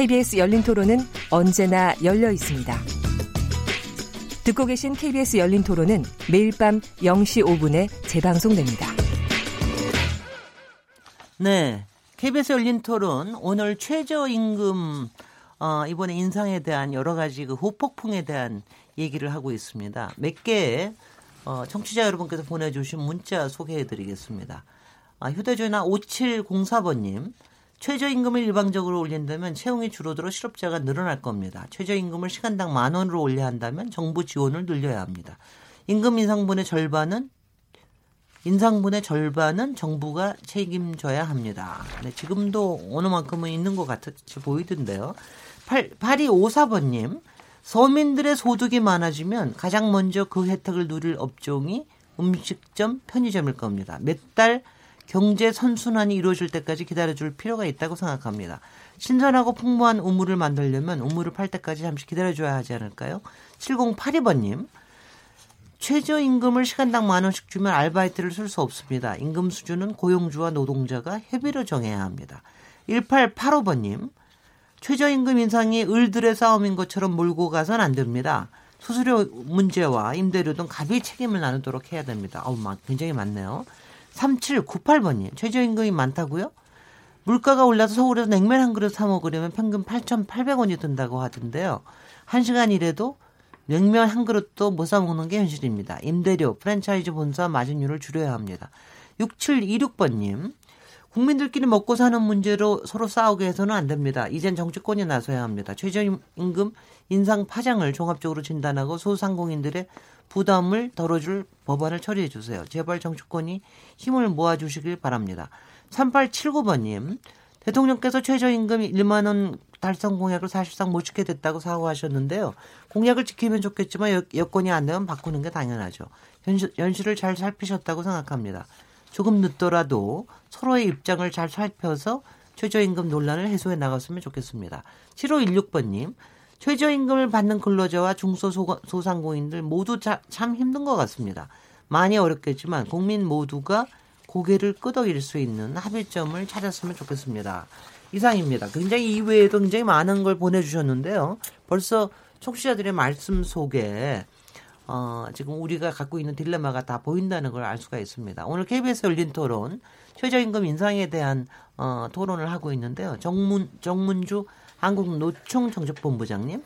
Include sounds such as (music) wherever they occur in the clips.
KBS 열린 토론은 언제나 열려 있습니다. 듣고 계신 KBS 열린 토론은 매일 밤 0시 5분에 재방송됩니다. 네. KBS 열린 토론 오늘 최저임금 어, 이번에 인상에 대한 여러 가지 그 후폭풍에 대한 얘기를 하고 있습니다. 몇 개의 어, 청취자 여러분께서 보내주신 문자 소개해드리겠습니다. 아, 휴대전화 5704번님. 최저임금을 일방적으로 올린다면 채용이 줄어들어 실업자가 늘어날 겁니다. 최저임금을 시간당 만 원으로 올려야 한다면 정부 지원을 늘려야 합니다. 임금 인상분의 절반은 인상분의 절반은 정부가 책임져야 합니다. 네, 지금도 어느 만큼은 있는 것 같이 보이던데요. 8, 8254번님, 서민들의 소득이 많아지면 가장 먼저 그 혜택을 누릴 업종이 음식점, 편의점일 겁니다. 몇달 경제 선순환이 이루어질 때까지 기다려줄 필요가 있다고 생각합니다. 신선하고 풍부한 우물을 만들려면 우물을 팔 때까지 잠시 기다려줘야 하지 않을까요? 7082번님, 최저임금을 시간당 만 원씩 주면 아르바이트를 쓸 수 없습니다. 임금 수준은 고용주와 노동자가 협의로 정해야 합니다. 1885번님, 최저임금 인상이 을들의 싸움인 것처럼 몰고 가선 안 됩니다. 수수료 문제와 임대료 등 갑이 책임을 나누도록 해야 됩니다. 어우, 굉장히 많네요. 3798번님, 최저임금이 많다고요? 물가가 올라서 서울에서 냉면 한 그릇 사 먹으려면 평균 8,800원이 든다고 하던데요. 한 시간 일해도 냉면 한 그릇도 못 사 먹는 게 현실입니다. 임대료, 프랜차이즈 본사 마진율을 줄여야 합니다. 6726번님, 국민들끼리 먹고 사는 문제로 서로 싸우게 해서는 안 됩니다. 이젠 정치권이 나서야 합니다. 최저임금 인상 파장을 종합적으로 진단하고 소상공인들의 부담을 덜어줄 법안을 처리해 주세요. 제발 정치권이 힘을 모아 주시길 바랍니다. 3879번님, 대통령께서 최저임금 1만 원 달성 공약을 사실상 못 지게 됐다고 사과하셨는데요. 공약을 지키면 좋겠지만 여, 여건이 안 되면 바꾸는 게 당연하죠. 현실, 현실을 잘 살피셨다고 생각합니다. 조금 늦더라도 서로의 입장을 잘 살펴서 최저임금 논란을 해소해 나갔으면 좋겠습니다. 7516번님, 최저임금을 받는 근로자와 중소소상공인들 모두 자, 참 힘든 것 같습니다. 많이 어렵겠지만 국민 모두가 고개를 끄덕일 수 있는 합의점을 찾았으면 좋겠습니다. 이상입니다. 굉장히 이외에도 굉장히 많은 걸 보내주셨는데요. 벌써 청취자들의 말씀 속에 어, 지금 우리가 갖고 있는 딜레마가 다 보인다는 걸 알 수가 있습니다. 오늘 KBS 열린 토론 최저임금 인상에 대한 어, 토론을 하고 있는데요. 정문 정문주 한국노총 정책본부장님,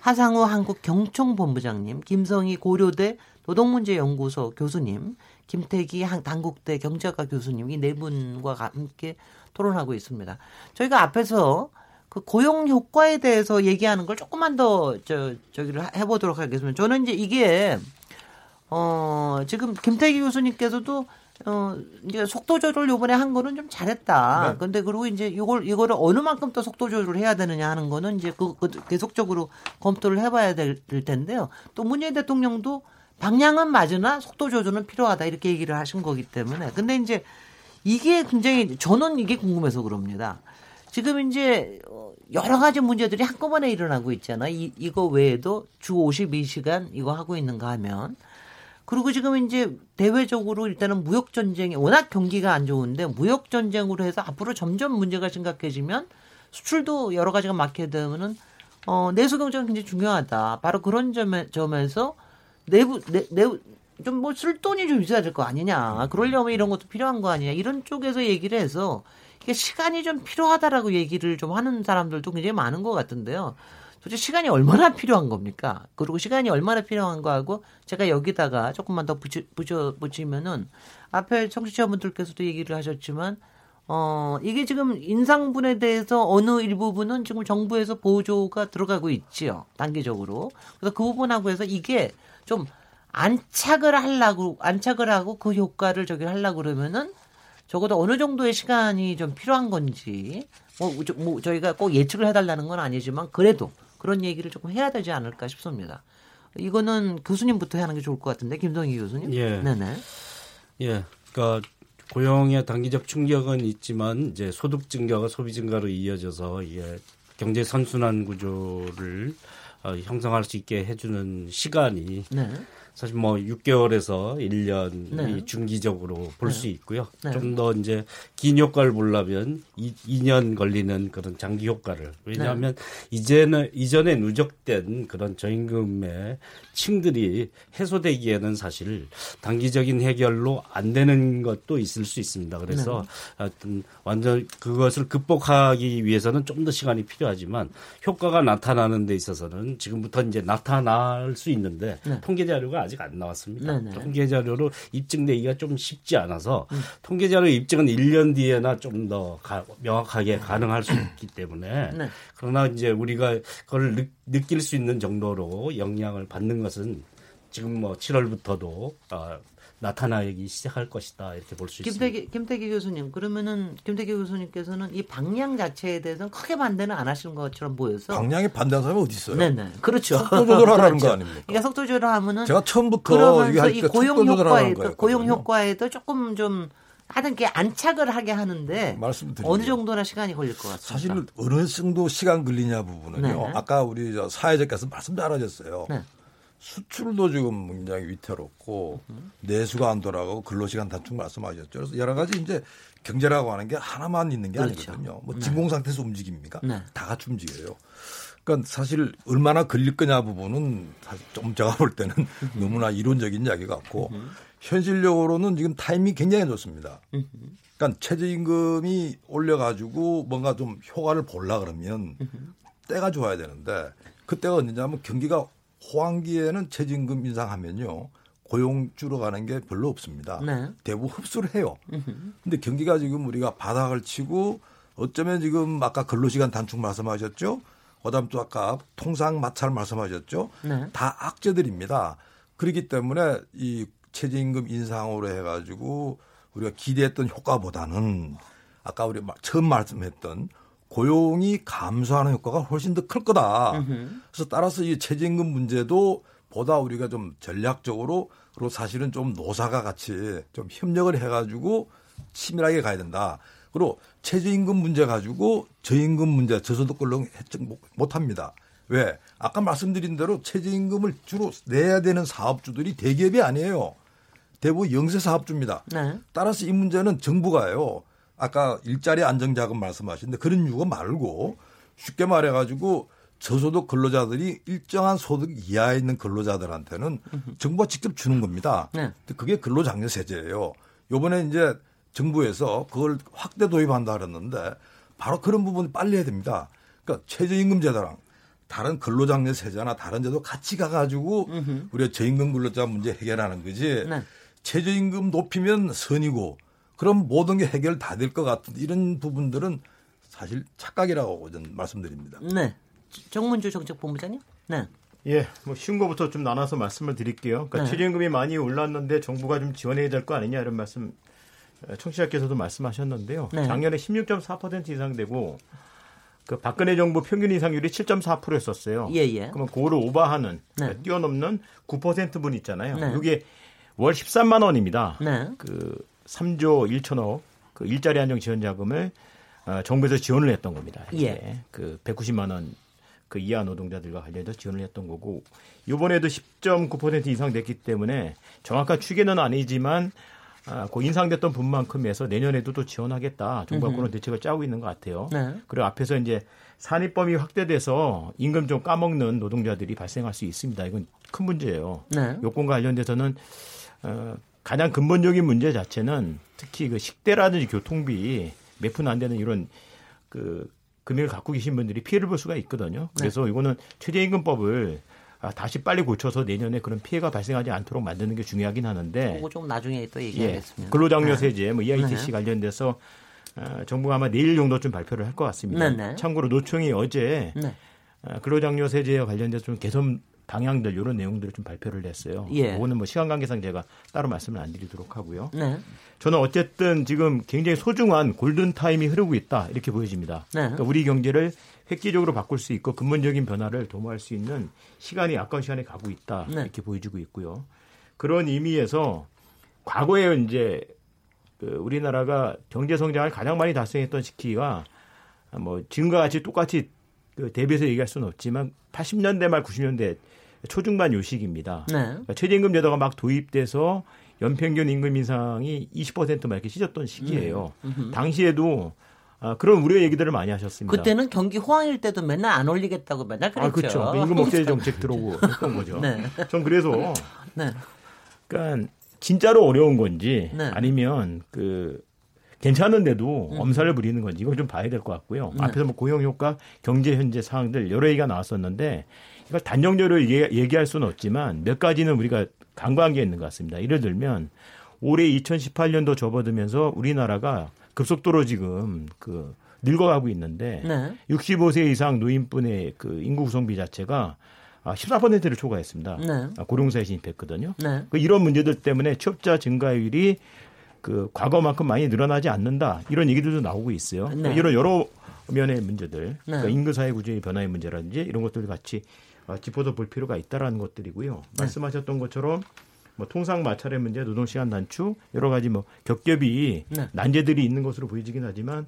하상우 한국경총본부장님, 김성희 고려대 노동문제연구소 교수님, 김태기 당국대 경제학과 교수님 이 네 분과 함께 토론하고 있습니다. 저희가 앞에서 그 고용 효과에 대해서 얘기하는 걸 조금만 더 저 저기를 해보도록 하겠습니다. 저는 이제 이게 어 지금 김태기 교수님께서도 어 이제 속도 조절 요번에 한 거는 좀 잘했다. 네. 근데 그리고 이제 이걸 이거를 어느 만큼 또 속도 조절을 해야 되느냐 하는 거는 이제 그, 그 계속적으로 검토를 해봐야 될, 될 텐데요. 또 문재인 대통령도 방향은 맞으나 속도 조절은 필요하다 이렇게 얘기를 하신 거기 때문에 근데 이제 이게 굉장히 저는 이게 궁금해서 그럽니다. 지금 이제 여러 가지 문제들이 한꺼번에 일어나고 있잖아. 이, 이거 외에도 주 52시간 이거 하고 있는가 하면. 그리고 지금 이제 대외적으로 일단은 무역 전쟁이 워낙 경기가 안 좋은데 무역 전쟁으로 해서 앞으로 점점 문제가 심각해지면 수출도 여러 가지가 막히게 되면은 어 내수 경제가 굉장히 중요하다. 바로 그런 점에 점에서 내부 내, 내부 좀뭐 쓸 돈이 좀 있어야 될 거 아니냐. 그러려면 이런 것도 필요한 거 아니냐. 이런 쪽에서 얘기를 해서 이게 시간이 좀 필요하다라고 얘기를 좀 하는 사람들도 굉장히 많은 것 같은데요. 도대체 시간이 얼마나 필요한 겁니까? 그리고 시간이 얼마나 필요한 거하고 제가 여기다가 조금만 더 붙여, 붙이면은 앞에 청취자분들께서도 얘기를 하셨지만 어, 이게 지금 인상분에 대해서 어느 일부분은 지금 정부에서 보조가 들어가고 있지요. 단기적으로. 그래서 그 부분하고 해서 이게 좀 안착을 하려고, 안착을 하고 그 효과를 저기 하려고 그러면은 적어도 어느 정도의 시간이 좀 필요한 건지 뭐, 뭐 저희가 꼭 예측을 해달라는 건 아니지만 그래도 그런 얘기를 조금 해야 되지 않을까 싶습니다. 이거는 교수님부터 하는 게 좋을 것 같은데 김동희 교수님. 예. 네네. 예. 그러니까 고용의 단기적 충격은 있지만 이제 소득 증가가 소비 증가로 이어져서 이게 경제 선순환 구조를 어, 형성할 수 있게 해주는 시간이 네. 사실 뭐 6개월에서 1년이 네. 중기적으로 볼수 있고요. 네. 좀더 이제 긴 효과를 보려면 2, 2년 걸리는 그런 장기 효과를. 왜냐하면 네. 이제는 이전에 누적된 그런 저임금의 층들이 해소되기에는 사실 단기적인 해결로 안 되는 것도 있을 수 있습니다. 그래서 네. 하여튼 완전 그것을 극복하기 위해서는 좀 더 시간이 필요하지만 효과가 나타나는 데 있어서는 지금부터 이제 나타날 수 있는데 네. 통계 자료가 아직 안 나왔습니다. 네네. 통계 자료로 입증 되기가 좀 쉽지 않아서 통계 자료 입증은 1년 뒤에나 좀 더 명확하게 가능할 수 있기 때문에 네. 그러나 이제 우리가 그걸 느, 느낄 수 있는 정도로 영향을 받는 것은 지금 뭐 7월부터도 아, 나타나기 시작할 것이다 이렇게 볼 수 있습니다. 김태기, 김태기 교수님 그러면은 김태기 교수님께서는 이 방향 자체에 대해서는 크게 반대는 안 하시는 것처럼 보여서. 방향에 반대하는 사람이 어디 있어요? 네네. 그렇죠. 속도 조절하라는 거 그렇죠. 아닙니까? 그러니까 속도 조절하면은 제가 처음부터 그러면서 이때 고용 거였거든요. 고용 효과에도 조금 좀 하여튼 게 안착을 하게 하는데. 어느 정도나 시간이 걸릴 것 같습니다. 사실 어느 정도 시간 걸리냐 부분은요. 네. 아까 우리 저 사회자께서 말씀 잘하셨어요. 네. 수출도 지금 굉장히 위태롭고 내수가 안 돌아가고 근로시간 단축 말씀하셨죠. 그래서 여러 가지 이제 경제라고 하는 게 하나만 있는 게 그렇죠. 아니거든요. 뭐 진공 상태에서 움직입니까? 네. 다 같이 움직여요. 그러니까 사실 얼마나 걸릴 거냐 부분은 사실 좀 제가 볼 때는 (laughs) 너무나 이론적인 이야기 같고 현실적으로는 지금 타이밍이 굉장히 좋습니다. 그러니까 최저임금이 올려가지고 뭔가 좀 효과를 볼라 그러면 때가 좋아야 되는데 그때가 언제냐면 경기가 호황기에는 최저임금 인상하면요 고용 줄어가는 게 별로 없습니다. 네. 대부분 흡수를 해요. 근데 경기가 지금 우리가 바닥을 치고 어쩌면 지금 아까 근로시간 단축 말씀하셨죠. 그다음 또 아까 통상 마찰 말씀하셨죠. 네. 다 악재들입니다. 그렇기 때문에 이 최저임금 인상으로 해가지고 우리가 기대했던 효과보다는 아까 우리 마- 처음 말씀했던 고용이 감소하는 효과가 훨씬 더 클 거다. 그래서 따라서 이 최저임금 문제도 보다 우리가 좀 전략적으로 그리고 사실은 좀 노사가 같이 좀 협력을 해가지고 치밀하게 가야 된다. 그리고 최저임금 문제 가지고 저임금 문제 저소득권로 혜택 못- 못합니다. 왜? 아까 말씀드린 대로 최저임금을 주로 내야 되는 사업주들이 대기업이 아니에요. 대부분 영세 사업주입니다. 네. 따라서 이 문제는 정부가요. 아까 일자리 안정자금 말씀하셨는데 그런 이유가 말고 쉽게 말해가지고 저소득 근로자들이 일정한 소득 이하에 있는 근로자들한테는 정부가 직접 주는 겁니다. 네. 그게 근로장려세제예요. 요번에 이제 정부에서 그걸 확대 도입한다 그랬는데 바로 그런 부분 빨리 해야 됩니다. 그러니까 최저임금제도랑 다른 근로장려세제나 다른 제도 같이 가가지고 우리가 저임금 근로자 문제 해결하는 거지. 네. 최저임금 높이면 선이고 그럼 모든 게 해결 다 될 것 같은 이런 부분들은 사실 착각이라고 저는 말씀드립니다. 네. 정문주 정책본부장님. 네. 예, 뭐 쉬운 거부터 좀 나눠서 말씀을 드릴게요. 그러니까 네. 최저임금이 많이 올랐는데 정부가 좀 지원해야 될 거 아니냐 이런 말씀 어, 청취자께서도 말씀하셨는데요. 네. 작년에 16.4% 이상 되고 그 박근혜 정부 평균 인상률이 7.4%였었어요. 예, 예. 그러면 그거를 오버하는 네. 뛰어넘는 9%분 있잖아요. 네. 이게 월 13만 원입니다. 네. 그 3조 1천억 그 일자리 안정 지원 자금을 어, 정부에서 지원을 했던 겁니다. 예. 그 190만 원 그 이하 노동자들과 관련해서 지원을 했던 거고 이번에도 10.9% 이상 됐기 때문에 정확한 추계는 아니지만 아, 그 인상됐던 분만큼에서 내년에도 또 지원하겠다. 정부가 그런 대책을 짜고 있는 것 같아요. 네. 그리고 앞에서 이제 산입 범위 확대돼서 임금 좀 까먹는 노동자들이 발생할 수 있습니다. 이건 큰 문제예요. 네. 요건과 관련돼서는 어, 가장 근본적인 문제 자체는 특히 그 식대라든지 교통비 몇 푼 안 되는 이런 그 금액을 갖고 계신 분들이 피해를 볼 수가 있거든요. 그래서 이거는 최저임금법을 아, 다시 빨리 고쳐서 내년에 그런 피해가 발생하지 않도록 만드는 게 중요하긴 하는데 그거 좀 나중에 또 예, 얘기하겠습니다. 근로장려세제 뭐 EITC 네. 관련돼서 어, 정부가 아마 내일 정도쯤 발표를 할 것 같습니다. 네, 네. 참고로 노총이 어제 네. 어, 근로장려세제와 관련돼서 좀 개선 방향들 이런 내용들을 좀 발표를 했어요. 예. 그거는 뭐 시간 관계상 제가 따로 말씀을 안 드리도록 하고요. 네. 저는 어쨌든 지금 굉장히 소중한 골든 타임이 흐르고 있다 이렇게 보여집니다. 네. 그러니까 우리 경제를 획기적으로 바꿀 수 있고 근본적인 변화를 도모할 수 있는 시간이 아까운 시간에 가고 있다 네. 이렇게 보여지고 있고요. 그런 의미에서 과거에 이제 그 우리나라가 경제 성장을 가장 많이 달성했던 시기가 뭐 지금과 같이 똑같이 그 대비해서 얘기할 수는 없지만 80년대 말 90년대 초중반 요 시기입니다. 네. 그러니까 최저임금 제도가 막 도입돼서 연평균 임금 인상이 20%막 이렇게 찢었던 시기예요. 당시에도 아, 그런 우려 얘기들을 많이 하셨습니다. 그때는 경기 호황일 때도 맨날 안 올리겠다고 맨날 그랬죠. 아, (laughs) 그렇죠. 임금 억제 정책 들어오고 했던 거죠. 네. 전 그래서 네. 그러니까 진짜로 어려운 건지 네. 아니면 그 괜찮은데도 엄살을 부리는 건지 이걸 좀 봐야 될 것 같고요. 네. 앞에서 뭐 고용 효과, 경제 현재 상황들 여러 얘기가 나왔었는데 이걸 단정적으로 얘기, 얘기 할 수는 없지만 몇 가지는 우리가 간과한 게 있는 것 같습니다. 예를 들면 올해 2018년도 접어들면서 우리나라가 급속도로 지금 그 늙어가고 있는데 네. 65세 이상 노인분의 그 인구 구성비 자체가 아, 14%를 초과했습니다. 네. 아, 고령사에 진입했거든요. 네. 그 이런 문제들 때문에 취업자 증가율이 그 과거만큼 많이 늘어나지 않는다 이런 얘기들도 나오고 있어요. 네. 그러니까 이런 여러 면의 문제들, 네. 그러니까 인구 사회 구조의 변화의 문제라든지 이런 것들을 같이 아, 짚어서 볼 필요가 있다라는 것들이고요. 네. 말씀하셨던 것처럼 뭐 통상 마찰의 문제, 노동 시간 단축 여러 가지 뭐 겹겹이 네. 난제들이 있는 것으로 보이지긴 하지만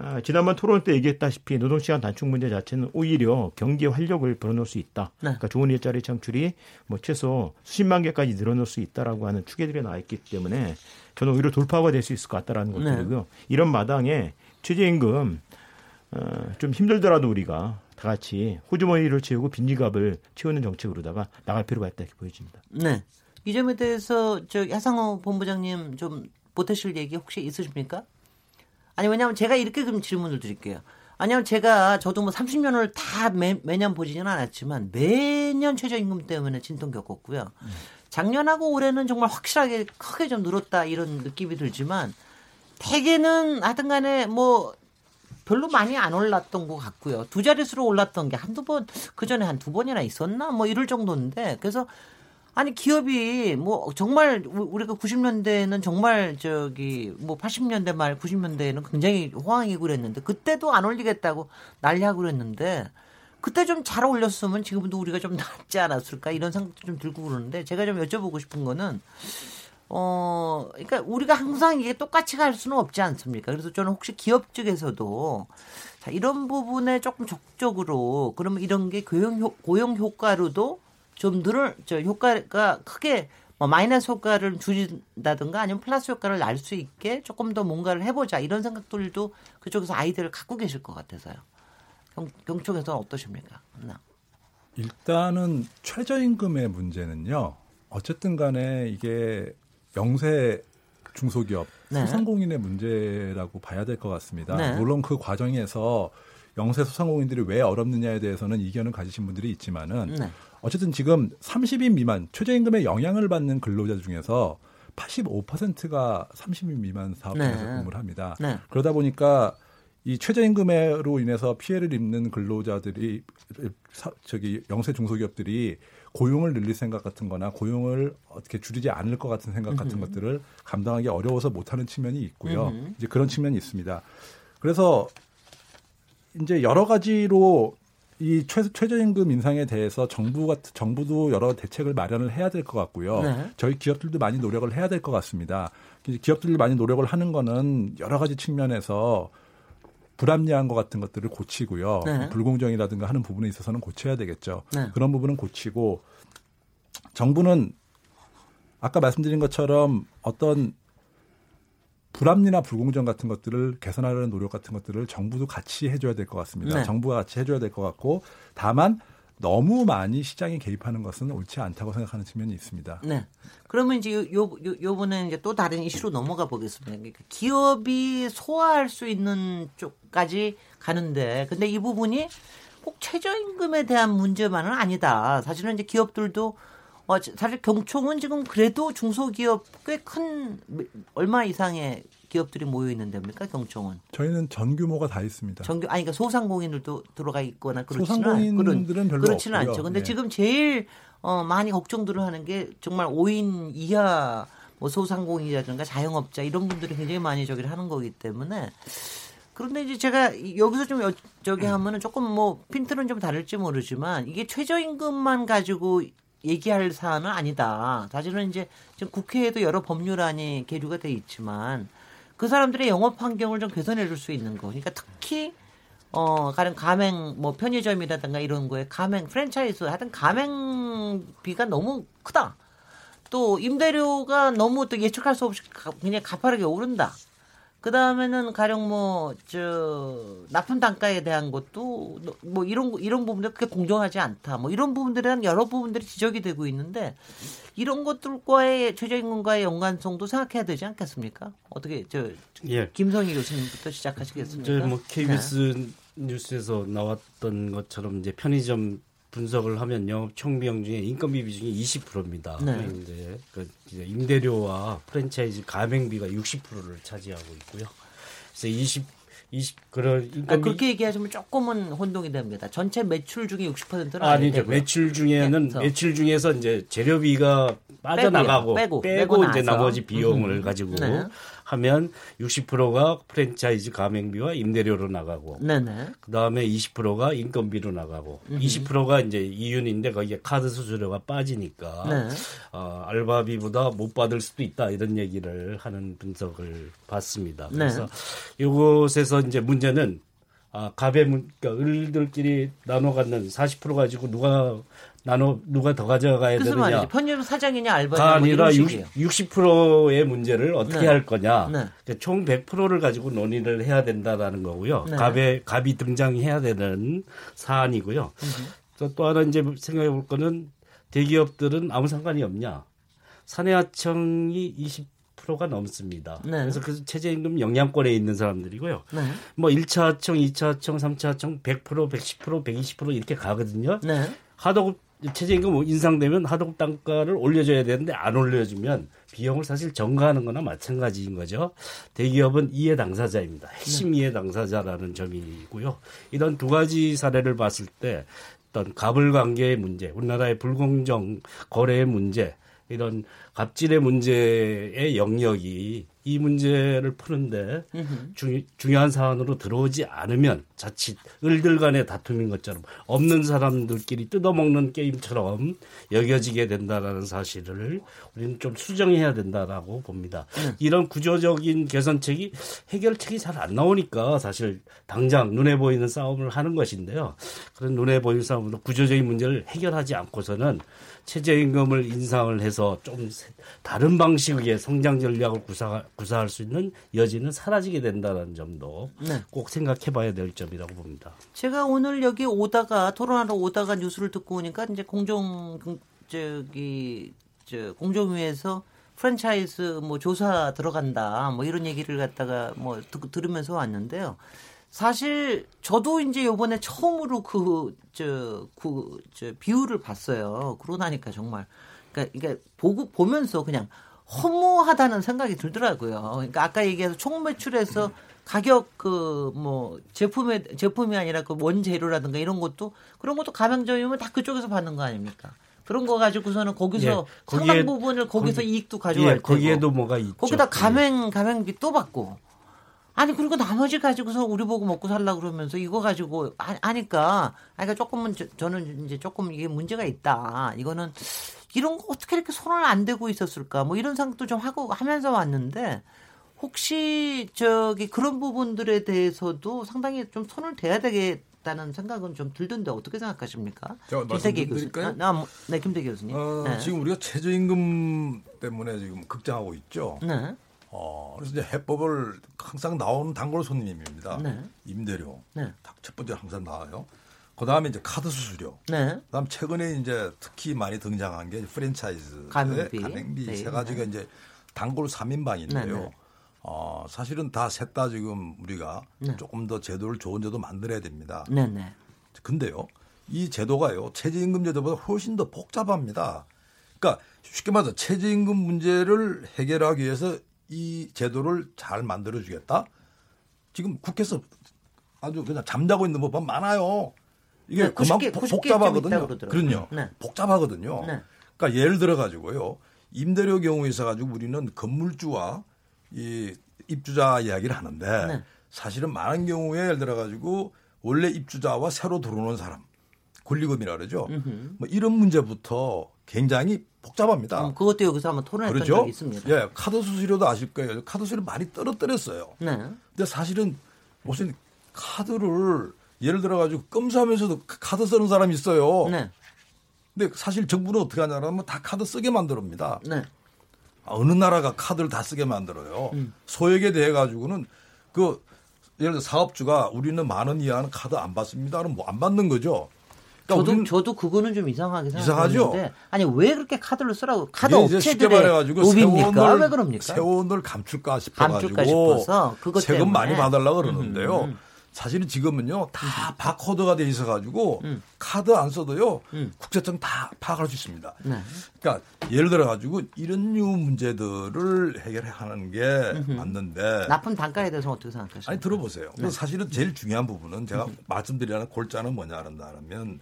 아, 지난번 토론 때 얘기했다시피 노동 시간 단축 문제 자체는 오히려 경기 활력을 불어넣을 수 있다. 네. 그러니까 좋은 일자리 창출이 뭐 최소 수십만 개까지 늘어날 수 있다라고 하는 추계들이 나와 있기 때문에 저는 오히려 돌파가 될 수 있을 것 같다라는 네. 것들이고요. 이런 마당에 최저임금 어, 좀 힘들더라도 우리가 다 같이 호주머니를 채우고 빈지갑을 채우는 정책으로다가 나갈 필요가 있다 이렇게 보여집니다. 네. 이 점에 대해서 저 야상호 본부장님 좀 보태실 얘기 혹시 있으십니까? 아니 왜냐하면 제가 이렇게 그럼 질문을 드릴게요. 아니면 제가 저도 뭐 30년을 다 매, 매년 보지는 않았지만 매년 최저임금 때문에 진통 겪었고요. 작년하고 올해는 정말 확실하게 크게 좀 늘었다 이런 느낌이 들지만 대개는 하여튼 간에 뭐 별로 많이 안 올랐던 것 같고요. 두 자릿수로 올랐던 게 한두 번, 그 전에 한 두 번이나 있었나? 뭐 이럴 정도인데. 그래서 아니 기업이 뭐 정말 우- 우리가 90년대에는 정말 저기 뭐 80년대 말 90년대에는 굉장히 호황이고 그랬는데 그때도 안 올리겠다고 난리하고 그랬는데 그때 좀 잘 올렸으면 지금도 우리가 좀 (laughs) 낫지 않았을까 이런 생각도 좀 들고 그러는데 제가 좀 여쭤보고 싶은 거는 어, 그러니까 우리가 항상 이게 똑같이 갈 수는 없지 않습니까? 그래서 저는 혹시 기업 측에서도 자, 이런 부분에 조금 적극적으로 그러면 이런 게 고용, 효, 고용 효과로도 좀 늘을, 저 효과가 크게 뭐 마이너스 효과를 줄인다든가 아니면 플러스 효과를 날 수 있게 조금 더 뭔가를 해보자 이런 생각들도 그쪽에서 아이디어를 갖고 계실 것 같아서요. 경, 경쪽에서는 어떠십니까? 나. 일단은 최저임금의 문제는요. 어쨌든 간에 이게 영세 중소기업, 네. 소상공인의 문제라고 봐야 될 것 같습니다. 네. 물론 그 과정에서 영세 소상공인들이 왜 어렵느냐에 대해서는 이견을 가지신 분들이 있지만은 네. 어쨌든 지금 30인 미만 최저임금의 영향을 받는 근로자 중에서 85%가 30인 미만 사업장에서 네. 근무를 합니다. 네. 그러다 보니까 이 최저임금으로 인해서 피해를 입는 근로자들이 사- 저기 영세 중소기업들이 고용을 늘릴 생각 같은 거나 고용을 어떻게 줄이지 않을 것 같은 생각 같은 것들을 감당하기 어려워서 못하는 측면이 있고요. 음흠. 이제 그런 측면이 있습니다. 그래서 이제 여러 가지로 이 최, 최저임금 인상에 대해서 정부가 정부도 여러 대책을 마련을 해야 될 것 같고요. 네. 저희 기업들도 많이 노력을 해야 될 것 같습니다. 기업들이 많이 노력을 하는 거는 여러 가지 측면에서 불합리한 것 같은 것들을 고치고요. 네. 불공정이라든가 하는 부분에 있어서는 고쳐야 되겠죠. 네. 그런 부분은 고치고 정부는 아까 말씀드린 것처럼 어떤 불합리나 불공정 같은 것들을 개선하려는 노력 같은 것들을 정부도 같이 해줘야 될 것 같습니다. 네. 정부가 같이 해줘야 될 것 같고 다만 너무 많이 시장에 개입하는 것은 옳지 않다고 생각하는 측면이 있습니다. 네. 그러면 이제 요, 요, 요- 요번에 이제 또 다른 이슈로 넘어가 보겠습니다. 그러니까 기업이 소화할 수 있는 쪽까지 가는데, 근데 이 부분이 꼭 최저임금에 대한 문제만은 아니다. 사실은 이제 기업들도 어, 사실 경총은 지금 그래도 중소기업 꽤 큰 얼마 이상의 기업들이 모여 있는 데입니까 경총은? 저희는 전 규모가 다 있습니다. 정규 아니 그러니까 소상공인들도 들어가 있거나 그렇지는 않- 소상공인들은 별로 그렇지는 없고요. 않죠. 근데 네. 지금 제일 어, 많이 걱정들을 하는 게 정말 5인 이하 뭐 소상공인이라든가 자영업자 이런 분들이 굉장히 많이 저기를 하는 거기 때문에 그런데 이제 제가 여기서 좀 여, 저기 하면은 조금 뭐 핀트는 좀 다를지 모르지만 이게 최저임금만 가지고 얘기할 사안은 아니다. 사실은 이제 지금 국회에도 여러 법률안이 계류가 돼 있지만 그 사람들의 영업 환경을 좀 개선해 줄 수 있는 거. 그러니까 특히 어, 가령 가맹, 뭐 편의점이라든가 이런 거에 가맹, 프랜차이즈, 하여튼 가맹비가 너무 크다. 또 임대료가 너무 또 예측할 수 없이 그냥 가파르게 오른다. 그 다음에는 가령 뭐, 저, 납품 단가에 대한 것도 뭐 이런, 이런 부분들 그렇게 공정하지 않다. 뭐 이런 부분들에 대한 여러 부분들이 지적이 되고 있는데 이런 것들과의 최저임금과의 연관성도 생각해야 되지 않겠습니까? 어떻게, 저, 예. 김성희 교수님부터 시작하시겠습니까? 저뭐 KBS 네. 뉴스에서 나왔던 것처럼 이제 편의점 분석을 하면 영업 총비용 중에 인건비 비중이 20%입니다. 네. 이제 그 이제 임대료와 프랜차이즈 가맹비가 60%를 차지하고 있고요. 그래서 20 20 그런 인건비 아, 그렇게 얘기하시면 조금은 혼동이 됩니다. 전체 매출 중에 60%는 아니죠. 매출 중에는 네, 매출 중에서 이제 재료비가 빠져나가고 빼고, 빼고, 빼고 이제 나머지 비용을 음. 가지고 네. 하면 60%가 프랜차이즈 가맹비와 임대료로 나가고 네네. 그다음에 20%가 인건비로 나가고 음흠. 20%가 이제 이윤인데 거기에 카드 수수료가 빠지니까 네. 어, 알바비보다 못 받을 수도 있다 이런 얘기를 하는 분석을 봤습니다. 네. 그래서 이곳에서 이제 문제는 아, 가배 그러니까 을들끼리 나눠 갖는 40% 가지고 누가 나눠 누가 더 가져가야 되느냐. 말이죠. 편의점 사장이냐 알바냐 뭐 아니라 60, 60%의 문제를 어떻게 네. 할 거냐. 네. 그러니까 총 100%를 가지고 논의를 해야 된다라는 거고요. 네. 갑에 갑이 등장해야 되는 사안이고요. 또, 또 하나 이제 생각해 볼 거는 대기업들은 아무 상관이 없냐. 사내하청이 20%가 넘습니다. 네. 그래서 그 최저임금 영향권에 있는 사람들이고요. 네. 뭐 1차 하청, 2차 하청, 3차 하청 100%, 110%, 120% 이렇게 가거든요. 네. 하도급 최저임금 뭐 인상되면 하도급 단가를 올려줘야 되는데 안 올려주면 비용을 사실 전가하는 거나 마찬가지인 거죠. 대기업은 이해 당사자입니다. 핵심 네. 이해 당사자라는 점이고요. 이런 두 가지 사례를 봤을 때 어떤 갑을 관계의 문제, 우리나라의 불공정 거래의 문제, 이런 갑질의 문제의 영역이 이 문제를 푸는데 중, 중요한 사안으로 들어오지 않으면 자칫 을들 간의 다툼인 것처럼 없는 사람들끼리 뜯어먹는 게임처럼 여겨지게 된다라는 사실을 우리는 좀 수정해야 된다라고 봅니다. 네. 이런 구조적인 개선책이 해결책이 잘 안 나오니까 사실 당장 눈에 보이는 싸움을 하는 것인데요. 그런 눈에 보이는 싸움으로 구조적인 문제를 해결하지 않고서는 최저임금을 인상을 해서 좀 다른 방식의 성장 전략을 구사, 구사할 수 있는 여지는 사라지게 된다는 점도 네. 꼭 생각해 봐야 될 점이라고 봅니다. 제가 오늘 여기 오다가 토론하러 오다가 뉴스를 듣고 오니까 이제 공정 저기 저 공정위에서 프랜차이즈 뭐 조사 들어간다 뭐 이런 얘기를 갖다가 뭐 듣, 들으면서 왔는데요. 사실 저도 이제 요번에 처음으로 그 저 그 저 비율을 봤어요. 그러고 나니까 정말 그러니까 이게 보고 보면서 그냥 허무하다는 생각이 들더라고요. 그러니까 아까 얘기해서 총 매출에서 가격 그 뭐 제품의 제품이 아니라 그 원재료라든가 이런 것도 그런 것도 가맹점이면 다 그쪽에서 받는 거 아닙니까? 그런 거 가지고서는 거기서 예, 거기에, 상당 부분을 거기서 거기, 이익도 가져갈 예, 거기에도 뭐가 있죠. 거기다 가맹 가맹비 또 받고 아니 그리고 나머지 가지고서 우리 보고 먹고 살라 그러면서 이거 가지고 아니까 아니까 조금은 저, 는 이제 조금 이게 문제가 있다. 이거는 이런 거 어떻게 이렇게 손을 안 대고 있었을까? 뭐 이런 생각도 좀 하고 하면서 왔는데 혹시 저기 그런 부분들에 대해서도 상당히 좀 손을 대야 되겠다는 생각은 좀 들던데 어떻게 생각하십니까? 김태기 교수님. 아, 뭐, 네, 김태기 교수님. 어, 네. 지금 우리가 최저임금 때문에 지금 극장하고 있죠. 네. 어, 그래서 이제 해법을 항상 나오는 단골 손님입니다. 네. 임대료. 네. 첫 번째 항상 나와요. 그 다음에 이제 카드 수수료. 네. 그 다음 최근에 이제 특히 많이 등장한 게 프랜차이즈. 가맹비. 가맹비 네. 세 가지가 네. 이제 단골 3인방인데요. 네, 네. 어, 사실은 다 셋 다 지금 우리가 네. 조금 더 제도를 좋은 제도 만들어야 됩니다. 네, 네. 근데요. 이 제도가요. 최저임금 제도보다 훨씬 더 복잡합니다. 그러니까 쉽게 말해서 최저임금 문제를 해결하기 위해서 이 제도를 잘 만들어 주겠다. 지금 국회에서 아주 그냥 잠자고 있는 법안 많아요. 이게 네, 그만 복잡하거든요. 그럼요. 네. 복잡하거든요. 네. 그러니까 예를 들어 가지고요. 임대료 경우에 있어 가지고 우리는 건물주와 이 입주자 이야기를 하는데 네. 사실은 많은 경우에 예를 들어 가지고 원래 입주자와 새로 들어오는 사람 권리금이라 그러죠. 뭐 이런 문제부터 굉장히 복잡합니다. 음, 그것도 여기서 한번 토론했던 그렇죠? 적이 있습니다. 예, 카드 수수료도 아실 거예요. 카드 수수료 많이 떨어뜨렸어요. 네. 근데 사실은 무슨 카드를 예를 들어 가지고 껌사면서도 카드 쓰는 사람이 있어요. 네. 근데 사실 정부는 어떻게 하냐면 다 카드 쓰게 만듭니다. 네. 어느 나라가 카드를 다 쓰게 만들어요. 음. 소액에 대해 가지고는 그 예를 들어 사업주가 우리는 만 원 이하는 카드 안 받습니다는 뭐 안 받는 거죠. 그러니까 저도 저도 그거는 좀 이상하게? 생각하는데 아니 왜 그렇게 카드를 쓰라고 카드 업체들의 왜 그럽니까? 세원을 감출까 싶어가지고 감출까 싶어서 그것 세금 때문에. 많이 받으려고 그러는데요. 음. 사실은 지금은요 다 바코드가 돼 있어가지고 음. 카드 안 써도요 음. 국세청 다 파악할 수 있습니다. 네. 그러니까 예를 들어 가지고 이런 류 문제들을 해결하는 게 맞는데 납품 단가에 대해서 어떻게 생각하세요? 아니 들어보세요. 네. 사실은 제일 중요한 부분은 제가 음. 말씀드리는 골자는 뭐냐면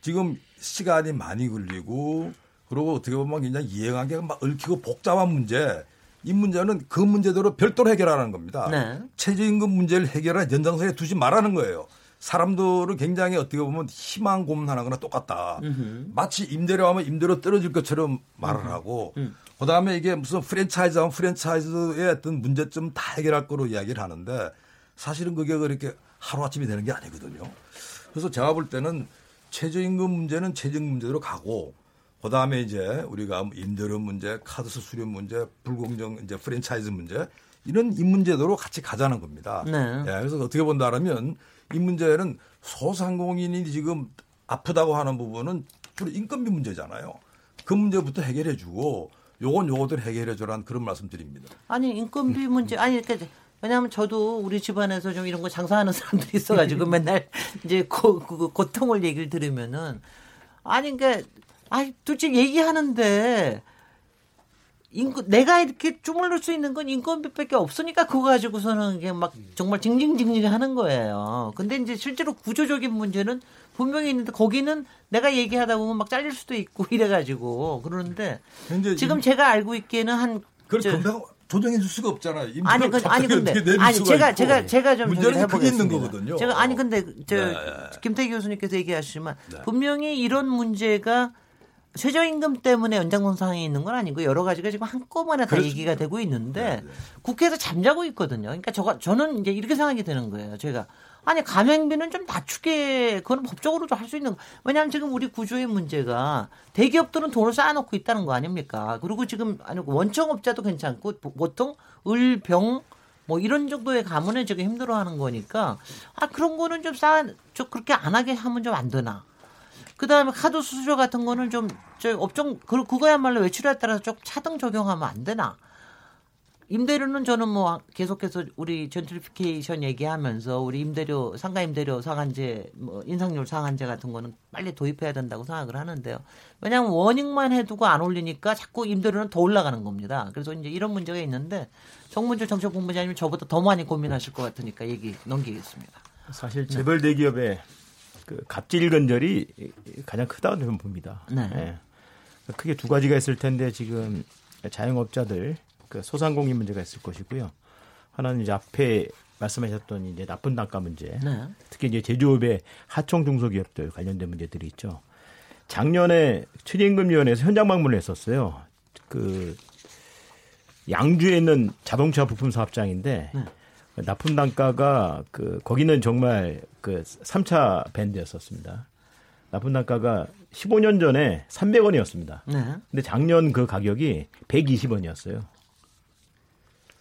지금 시간이 많이 걸리고 그리고 어떻게 보면 그냥 이해관계가 막 얽히고 복잡한 문제 이 문제는 그 문제대로 별도로 해결하는 겁니다. 네. 최저임금 문제를 해결할 연장선에 두지 말라는 거예요. 사람들을 굉장히 어떻게 보면 희망 고문하는 거나 똑같다. 마치 임대료 하면 임대료 떨어질 것처럼 말을 하고 음. 그다음에 이게 무슨 프랜차이즈 하면 프랜차이즈의 어떤 문제점 다 해결할 거로 이야기를 하는데 사실은 그게 그렇게 하루아침에 되는 게 아니거든요. 그래서 제가 볼 때는 최저임금 문제는 최저임금 문제로 가고 그다음에 이제 우리가 뭐 임대료 문제, 카드 수수료 문제, 불공정 이제 프랜차이즈 문제 이런 이 문제대로 같이 가자는 겁니다. 네. 예, 그래서 어떻게 본다면 이 문제는 소상공인이 지금 아프다고 하는 부분은 주로 인건비 문제잖아요. 그 문제부터 해결해 주고 요건 요것들 해결해 주라는 그런 말씀드립니다. 아니 인건비 문제 아니 그러니까 왜냐하면 저도 우리 집안에서 좀 이런 거 장사하는 사람들이 있어가지고 (laughs) 맨날 이제 고, 그 고통을 얘기를 들으면은 아니 그러니까 아니 도대체 얘기하는데 인건 내가 이렇게 주물를 수 있는 건 인건비밖에 없으니까 그거 가지고서는 그냥 막 정말 징징징징 하는 거예요. 근데 이제 실제로 구조적인 문제는 분명히 있는데 거기는 내가 얘기하다 보면 막 잘릴 수도 있고 이래가지고 그러는데 지금 제가 알고 있기에는 한 금방 조정해 줄 수가 없잖아요. 아니 그 아니 근데 아니 제가 있고. 제가 제가 좀 문제는 그게 있는. 거거든요. 제가 아니 근데 저 네. 김태기 교수님께서 얘기하시지만 네. 분명히 이런 문제가 최저임금 때문에 연장선 상황에 있는 건 아니고 여러 가지가 지금 한꺼번에 다 그렇습니다. 얘기가 되고 있는데 네, 네. 국회에서 잠자고 있거든요. 그러니까 저가 저는 이제 이렇게 생각이 드는 거예요. 제가 아니 가맹비는 좀 낮추게 그건 법적으로도 할수 있는 거. 왜냐하면 지금 우리 구조의 문제가 대기업들은 돈을 쌓아놓고 있다는 거 아닙니까? 그리고 지금 아니 원청업자도 괜찮고 보- 보통 을병 뭐 이런 정도의 가문에 지금 힘들어하는 거니까 아 그런 거는 좀 쌓아 좀 그렇게 안 하게 하면 좀 안 되나? 그 다음에 카드 수수료 같은 거는 좀, 저, 업종, 그, 그거야말로 외출에 따라서 좀 차등 적용하면 안 되나. 임대료는 저는 뭐 계속해서 우리 젠트리피케이션 얘기하면서 우리 임대료, 상가 임대료 상한제, 뭐 인상률 상한제 같은 거는 빨리 도입해야 된다고 생각을 하는데요. 왜냐하면 워닝만 해두고 안 올리니까 자꾸 임대료는 더 올라가는 겁니다. 그래서 이제 이런 문제가 있는데 정문주 정책본부장님이 저보다 더 많이 고민하실 것 같으니까 얘기 넘기겠습니다. 사실 재벌 대기업의 그 갑질 건절이 가장 크다고 저는 봅니다. 네. 예. 크게 두 가지가 있을 텐데 지금 자영업자들 그 소상공인 문제가 있을 것이고요. 하나는 이제 앞에 말씀하셨던 이제 나쁜 단가 문제. 네. 특히 이제 제조업의 하청 중소기업들 관련된 문제들이 있죠. 작년에 최저임금위원회에서 현장 방문을 했었어요. 그 양주에 있는 자동차 부품 사업장인데 네. 납품 단가가 그 거기는 정말 그 3차 밴드였었습니다. 납품 단가가 15년 전에 300원이었습니다. 네. 근데 작년 그 가격이 120원이었어요.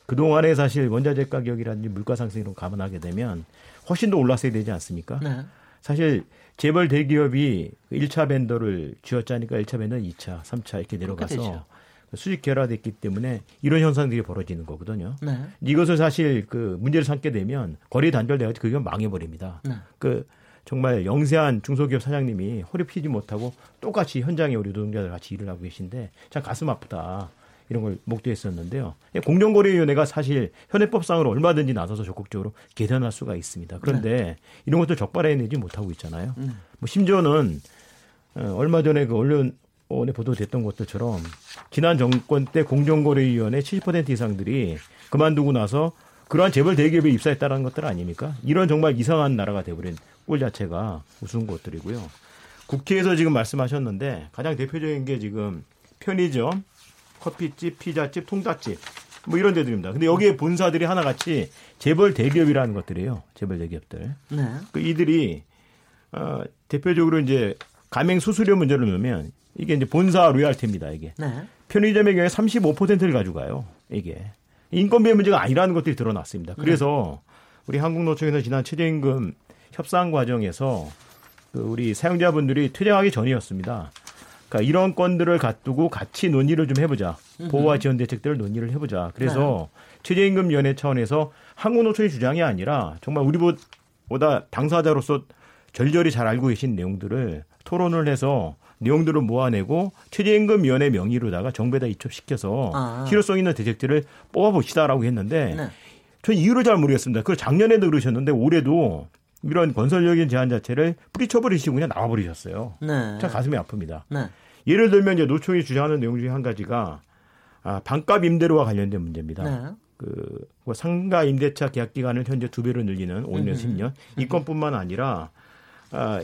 그동안에 사실 원자재 가격이라든지 물가 상승 이런 거 감안하게 되면 훨씬 더 올랐어야 되지 않습니까? 네. 사실 재벌 대기업이 1차 밴더를 쥐어짜니까 1차 밴더는 2차, 3차 이렇게 내려가서. 수직 결합됐기 때문에 이런 현상들이 벌어지는 거거든요. 네. 이것을 사실 그 문제를 삼게 되면 거리 단절돼가지고 그게 망해버립니다. 네. 그 정말 영세한 중소기업 사장님이 허리 피지 못하고 똑같이 현장에 우리 노동자들 같이 일을 하고 계신데 참 가슴 아프다. 이런 걸 목도했었는데요. 공정거래위원회가 사실 현행법상으로 얼마든지 나서서 적극적으로 개선할 수가 있습니다. 그런데 이런 것도 적발해내지 못하고 있잖아요. 뭐 심지어는 어, 얼마 전에 그 언론에 보도됐던 것들처럼 지난 정권 때 공정거래위원회 70% 이상들이 그만두고 나서 그러한 재벌 대기업에 입사했다는 것들 아닙니까? 이런 정말 이상한 나라가 돼버린 꼴 자체가 우스운 것들이고요. 국회에서 지금 말씀하셨는데 가장 대표적인 게 지금 편의점, 커피집, 피자집, 통닭집 뭐 이런 데들입니다. 근데 여기에 본사들이 하나같이 재벌 대기업이라는 것들이에요. 재벌 대기업들. 네. 그 이들이 어, 대표적으로 이제 가맹 수수료 문제를 놓으면 이게 이제 본사 로얄티입니다. 이게 네. 편의점의 경우에 35%를 가져가요. 이게 인건비의 문제가 아니라는 것들이 드러났습니다. 그래서 우리 한국노총에서 지난 최저임금 협상 과정에서 그 우리 사용자분들이 퇴장하기 전이었습니다. 그러니까 이런 건들을 갖두고 같이 논의를 좀 해보자. 보호와 지원 대책들을 논의를 해보자. 그래서 최저임금위원회 차원에서 한국노총의 주장이 아니라 정말 우리보다 당사자로서 절절히 잘 알고 계신 내용들을 토론을 해서 내용들을 모아내고 최저임금위원회 명의로다가 정부에다 이첩시켜서 아. 실효성 있는 대책들을 뽑아봅시다라고 했는데 네. 전 이유를 잘 모르겠습니다. 그걸 작년에도 그러셨는데 올해도 이런 건설적인 제안 자체를 뿌리쳐버리시고 그냥 나와버리셨어요. 네. 참 가슴이 아픕니다. 네. 예를 들면 이제 노총이 주장하는 내용 중에 한 가지가 아, 반값 임대료와 관련된 문제입니다. 네. 그, 뭐 상가 임대차 계약 기간을 현재 두 배로 늘리는 5년, 10년 이 건뿐만 아니라 아,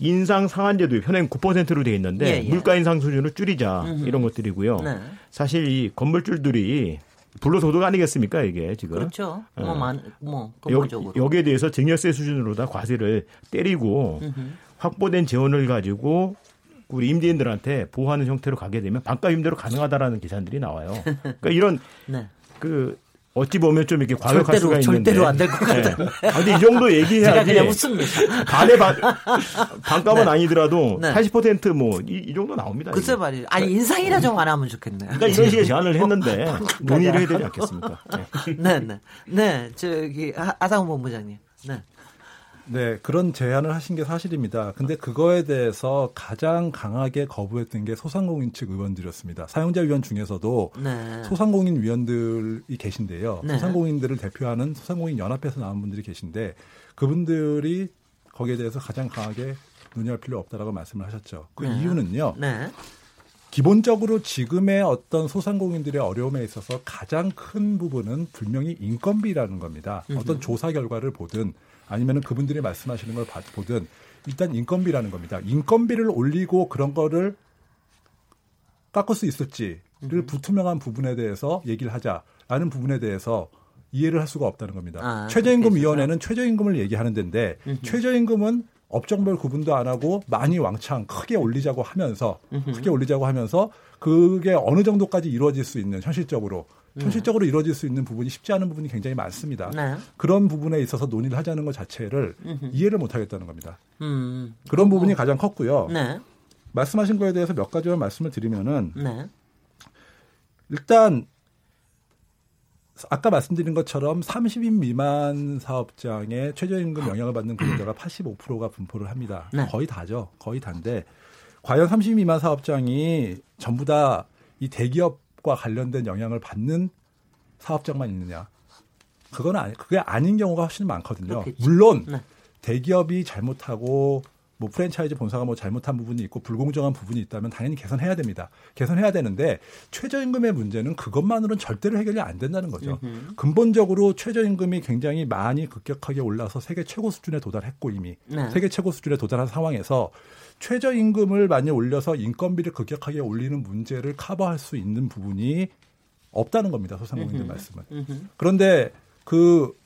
인상 상한제도 현행 9%로 돼 있는데 예, 예. 물가 인상 수준을 줄이자 이런 것들이고요. 네. 사실 이 건물주들이 불로소득 아니겠습니까 이게 지금 그렇죠. 뭐, 만, 뭐, 여, 근본적으로. 여 기에 대해서 증여세 수준으로 다 과세를 때리고 확보된 재원을 가지고 우리 임대인들한테 보호하는 형태로 가게 되면 반값 임대로 가능하다라는 계산들이 나와요. 그러니까 이런 (laughs) 네. 그 어찌 보면 좀 이렇게 과격할 절대로, 수가 있는데 절대로 안 될 것 같은데. 아, 근데 이 정도 얘기해야지 그냥 웃습니다. 반의 반 반값은 네. 아니더라도 네. 80%뭐 이, 이 정도 나옵니다. 글쎄. 말이에요. 아니, 인상이나 좀안 하면 좋겠네. 그러니까 이런 식의 제안을 했는데 논의를 해야 되지 않겠습니까? 네. 네, 네. 네, 저기, 하- 하상훈 본부장님. 네. 네, 그런 제안을 하신 게 사실입니다. 근데 그거에 대해서 가장 강하게 거부했던 게 소상공인 측 의원들이었습니다. 사용자 위원 중에서도 네. 소상공인 위원들이 계신데요. 네. 소상공인들을 대표하는 소상공인 연합에서 나온 분들이 계신데 그분들이 거기에 대해서 가장 강하게 논의할 필요 없다라고 말씀을 하셨죠. 그 네. 이유는요. 네. 기본적으로 지금의 어떤 소상공인들의 어려움에 있어서 가장 큰 부분은 분명히 인건비라는 겁니다. 어떤 조사 결과를 보든 아니면은 그분들이 말씀하시는 걸 봐- 보든 일단 인건비라는 겁니다. 인건비를 올리고 그런 거를 깎을 수 있을지를 불투명한 부분에 대해서 얘기를 하자라는 부분에 대해서 이해를 할 수가 없다는 겁니다. 아, 최저임금위원회는 최저임금을 얘기하는 데인데 최저임금은 업종별 구분도 안 하고 많이 왕창 크게 올리자고 하면서 크게 올리자고 하면서 그게 어느 정도까지 이루어질 수 있는 현실적으로 현실적으로 이루어질 수 있는 부분이 쉽지 않은 부분이 굉장히 많습니다. 네. 그런 부분에 있어서 논의를 하자는 것 자체를 이해를 못 하겠다는 겁니다. 음. 그런 부분이 가장 컸고요. 네. 말씀하신 거에 대해서 몇 가지만 말씀을 드리면은 네. 일단 아까 말씀드린 것처럼 30인 미만 사업장에 최저임금 영향을 받는 근로자가 85%가 분포를 합니다. 네. 거의 다죠. 거의 다인데 과연 30인 미만 사업장이 전부 다 이 대기 업과 관련된 영향을 받는 사업장만 있느냐? 그건 아니, 그게 아닌 경우가 훨씬 많거든요. 그렇겠죠. 물론 네. 대기업이 잘못하고 뭐 프랜차이즈 본사가 뭐 잘못한 부분이 있고 불공정한 부분이 있다면 당연히 개선해야 됩니다. 개선해야 되는데 최저임금의 문제는 그것만으로는 절대로 해결이 안 된다는 거죠. 근본적으로 최저임금이 굉장히 많이 급격하게 올라서 세계 최고 수준에 도달했고 이미 네. 세계 최고 수준에 도달한 상황에서 최저임금을 많이 올려서 인건비를 급격하게 올리는 문제를 커버할 수 있는 부분이 없다는 겁니다. 소상공인들 말씀은. 그런데 그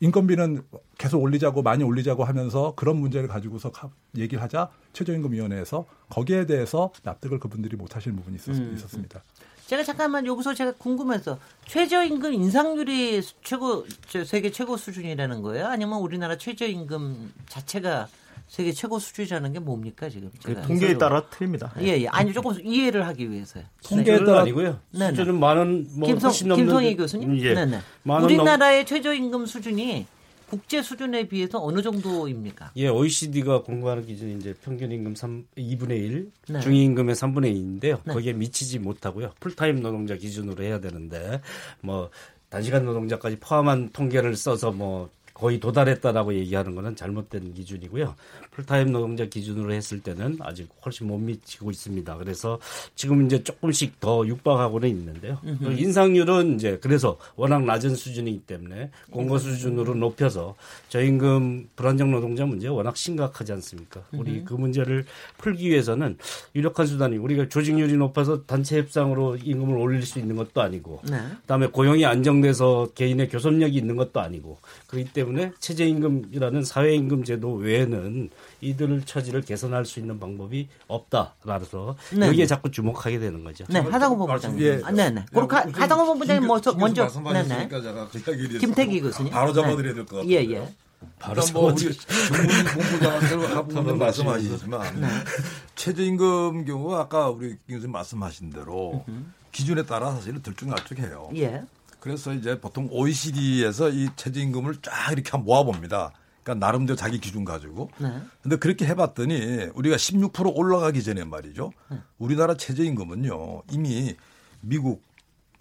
인건비는 계속 올리자고 많이 올리자고 하면서 그런 문제를 가지고서 가- 얘기를 하자 최저임금위원회에서 거기에 대해서 납득을 그분들이 못 하시는 부분이 있었, 음, 있었습니다. 제가 잠깐만 여기서 제가 궁금해서 최저임금 인상률이 최고 저 세계 최고 수준이라는 거예요? 아니면 우리나라 최저임금 자체가 세계 최고 수준이라는 게 뭡니까 지금? 그 제가 통계에 따라 틀립니다. 예, 예. 아니 조금 이해를 하기 위해서요. 통계에 수준은 따라 아니고요. 네네. 수준은 만원 뭐 김성, 훨씬 넘는 김성희 교수님. 예. 네네. 만원 넘- 우리나라의 최저임금 수준이 국제 수준에 비해서 어느 정도입니까? 예, OECD가 권고하는 기준이 이제 평균 임금 3, 2분의 1, 네. 중위임금의 3분의 2인데요. 네. 거기에 미치지 못하고요. 풀타임 노동자 기준으로 해야 되는데 뭐 단시간 노동자까지 포함한 통계를 써서 뭐 거의 도달했다라고 얘기하는 것은 잘못된 기준이고요. 풀타임 노동자 기준으로 했을 때는 아직 훨씬 못 미치고 있습니다. 그래서 지금 이제 조금씩 더 육박하고는 있는데요. 인상률은 이제 그래서 워낙 낮은 수준이기 때문에 권고 수준으로 높여서 저임금 불안정 노동자 문제 워낙 심각하지 않습니까? 우리 그 문제를 풀기 위해서는 유력한 수단이 우리가 조직률이 높아서 단체 협상으로 임금을 올릴 수 있는 것도 아니고 네. 그다음에 고용이 안정돼서 개인의 교섭력이 있는 것도 아니고 그렇기 때문에 최저임금이라는 사회임금 제도 외에는 이들 처지를 개선할 수 있는 방법이 없다라서 네. 여기에 자꾸 주목하게 되는 거죠. 네, 하상호 본부장님. 예. 아, 네 네. 그럼 가- 하상호 본부장님 먼저, 먼저, 네네. 말씀하셨으니까 제가 그 김태기 교수님. 바로 잡아드려야 될 것 같아요. 예, 예. 바로 뭐 우리 정문본부장한테 하고 (laughs) 말씀하시지만 최저임금 경우 아까 우리 김 교수님 말씀하신 대로 기준에 따라 사실은 들쭉날쭉해요. 예. 그래서 이제 보통 OECD에서 이 최저임금을 쫙 이렇게 모아봅니다. 그러니까 나름대로 자기 기준 가지고. 네. 근데 그렇게 해봤더니 우리가 16% 올라가기 전에 말이죠. 우리나라 최저임금은요 이미 미국,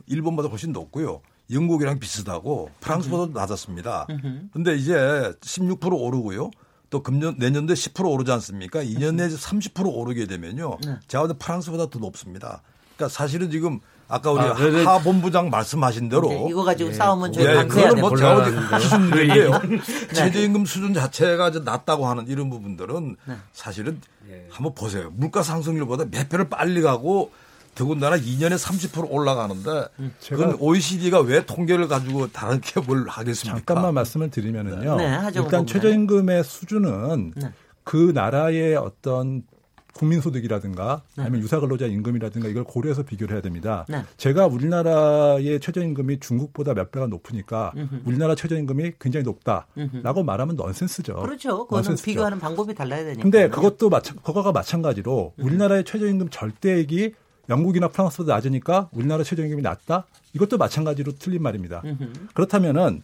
일본보다 훨씬 높고요. 영국이랑 비슷하고 프랑스보다 낮았습니다. 근데 이제 16% 오르고요. 또 금년 내년도에 10% 오르지 않습니까? 2년 내에 30% 오르게 되면요. 제가 볼때 프랑스보다 더 높습니다. 그러니까 사실은 지금 아까 우리 아, 그래- 하 본부장 말씀하신 대로 네, 이거 가지고 싸우면 저희 예, 그거는 뭐 얘기예요. (laughs) 네. 최저임금 수준 자체가 낮다고 하는 이런 부분들은 사실은 예. 한번 보세요. 물가 상승률보다 몇 배를 빨리 가고 더군다나 2년에 30% 올라가는데 그건 OECD가 왜 통계를 가지고 다르게 뭘 하겠습니까? 잠깐만 말씀을 드리면은요. 네, 하정우 일단. 최저임금의 수준은 네. 그 나라의 어떤 국민소득이라든가 네. 아니면 유사근로자 임금이라든가 이걸 고려해서 비교를 해야 됩니다. 네. 제가 우리나라의 최저임금이 중국보다 몇 배가 높으니까 우리나라 최저임금이 굉장히 높다라고 말하면 넌센스죠. 그렇죠. 그거는 넌센스죠. 비교하는 방법이 달라야 되니까. 근데 그것도 마찬 그거가 마찬가지로 우리나라의 최저임금 절대액이 영국이나 프랑스보다 낮으니까 우리나라 최저임금이 낮다? 이것도 마찬가지로 틀린 말입니다. 그렇다면은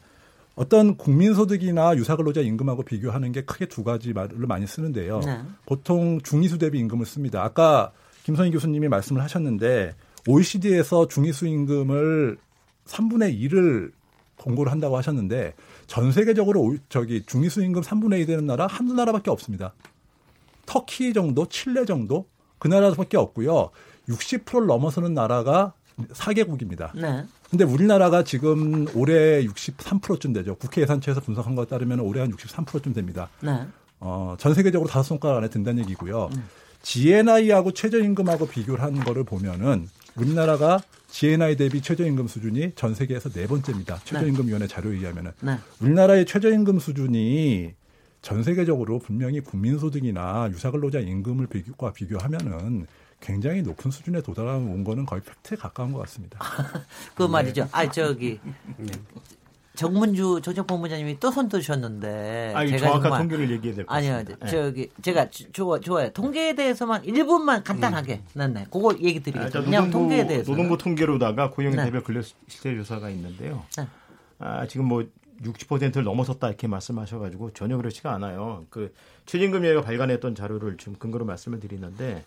어떤 국민소득이나 유사근로자 임금하고 비교하는 게 크게 두 가지 말을 많이 쓰는데요. 네. 보통 중위수 대비 임금을 씁니다. 아까 김선희 교수님이 말씀을 하셨는데 OECD에서 중위수 임금을 3분의 1을 공고를 한다고 하셨는데 전 세계적으로 오- 저기 중위수 임금 3분의 1 되는 나라 한두 나라밖에 없습니다. 터키 정도, 칠레 정도 그 나라밖에 없고요. 60%를 넘어서는 나라가 4개국입니다. 네. 근데 우리나라가 지금 올해 63%쯤 되죠. 국회 예산처에서 분석한 것에 따르면 올해 한 63%쯤 됩니다. 네. 어, 전 세계적으로 다섯 손가락 안에 든다는 얘기고요. GNI하고 최저임금하고 비교를 한 거를 보면은 우리나라가 GNI 대비 최저임금 수준이 전 세계에서 네 번째입니다. 최저임금위원회 자료에 의하면은 네. 우리나라의 최저임금 수준이 전 세계적으로 분명히 국민소득이나 유사근로자 임금을 비교과 비교하면은 굉장히 높은 수준에 도달한 온 거는 거의 팩트에 가까운 것 같습니다. (laughs) 그 말이죠. 아, 저기. 정문주 조정 본부장님이 또 손 드셨는데. 아니, 제가 정확한 정말 통계를 얘기해야 될것 아니요, 같습니다. 예. 저기 제가 주- 좋아 좋아요. 통계에 대해서만 1분만 간단하게, 네, 네, 그거 얘기 아, 드리겠습니다. 자, 그냥 노동부, 통계에 대해서. 노동부 통계로다가 고용 네. 대별 근로 실태 조사가 있는데요. 네. 아, 지금 뭐 60%를 넘어섰다 이렇게 말씀하셔가지고 전혀 그렇지가 않아요. 그 최저임금위가 발간했던 자료를 지금 근거로 말씀을 드리는데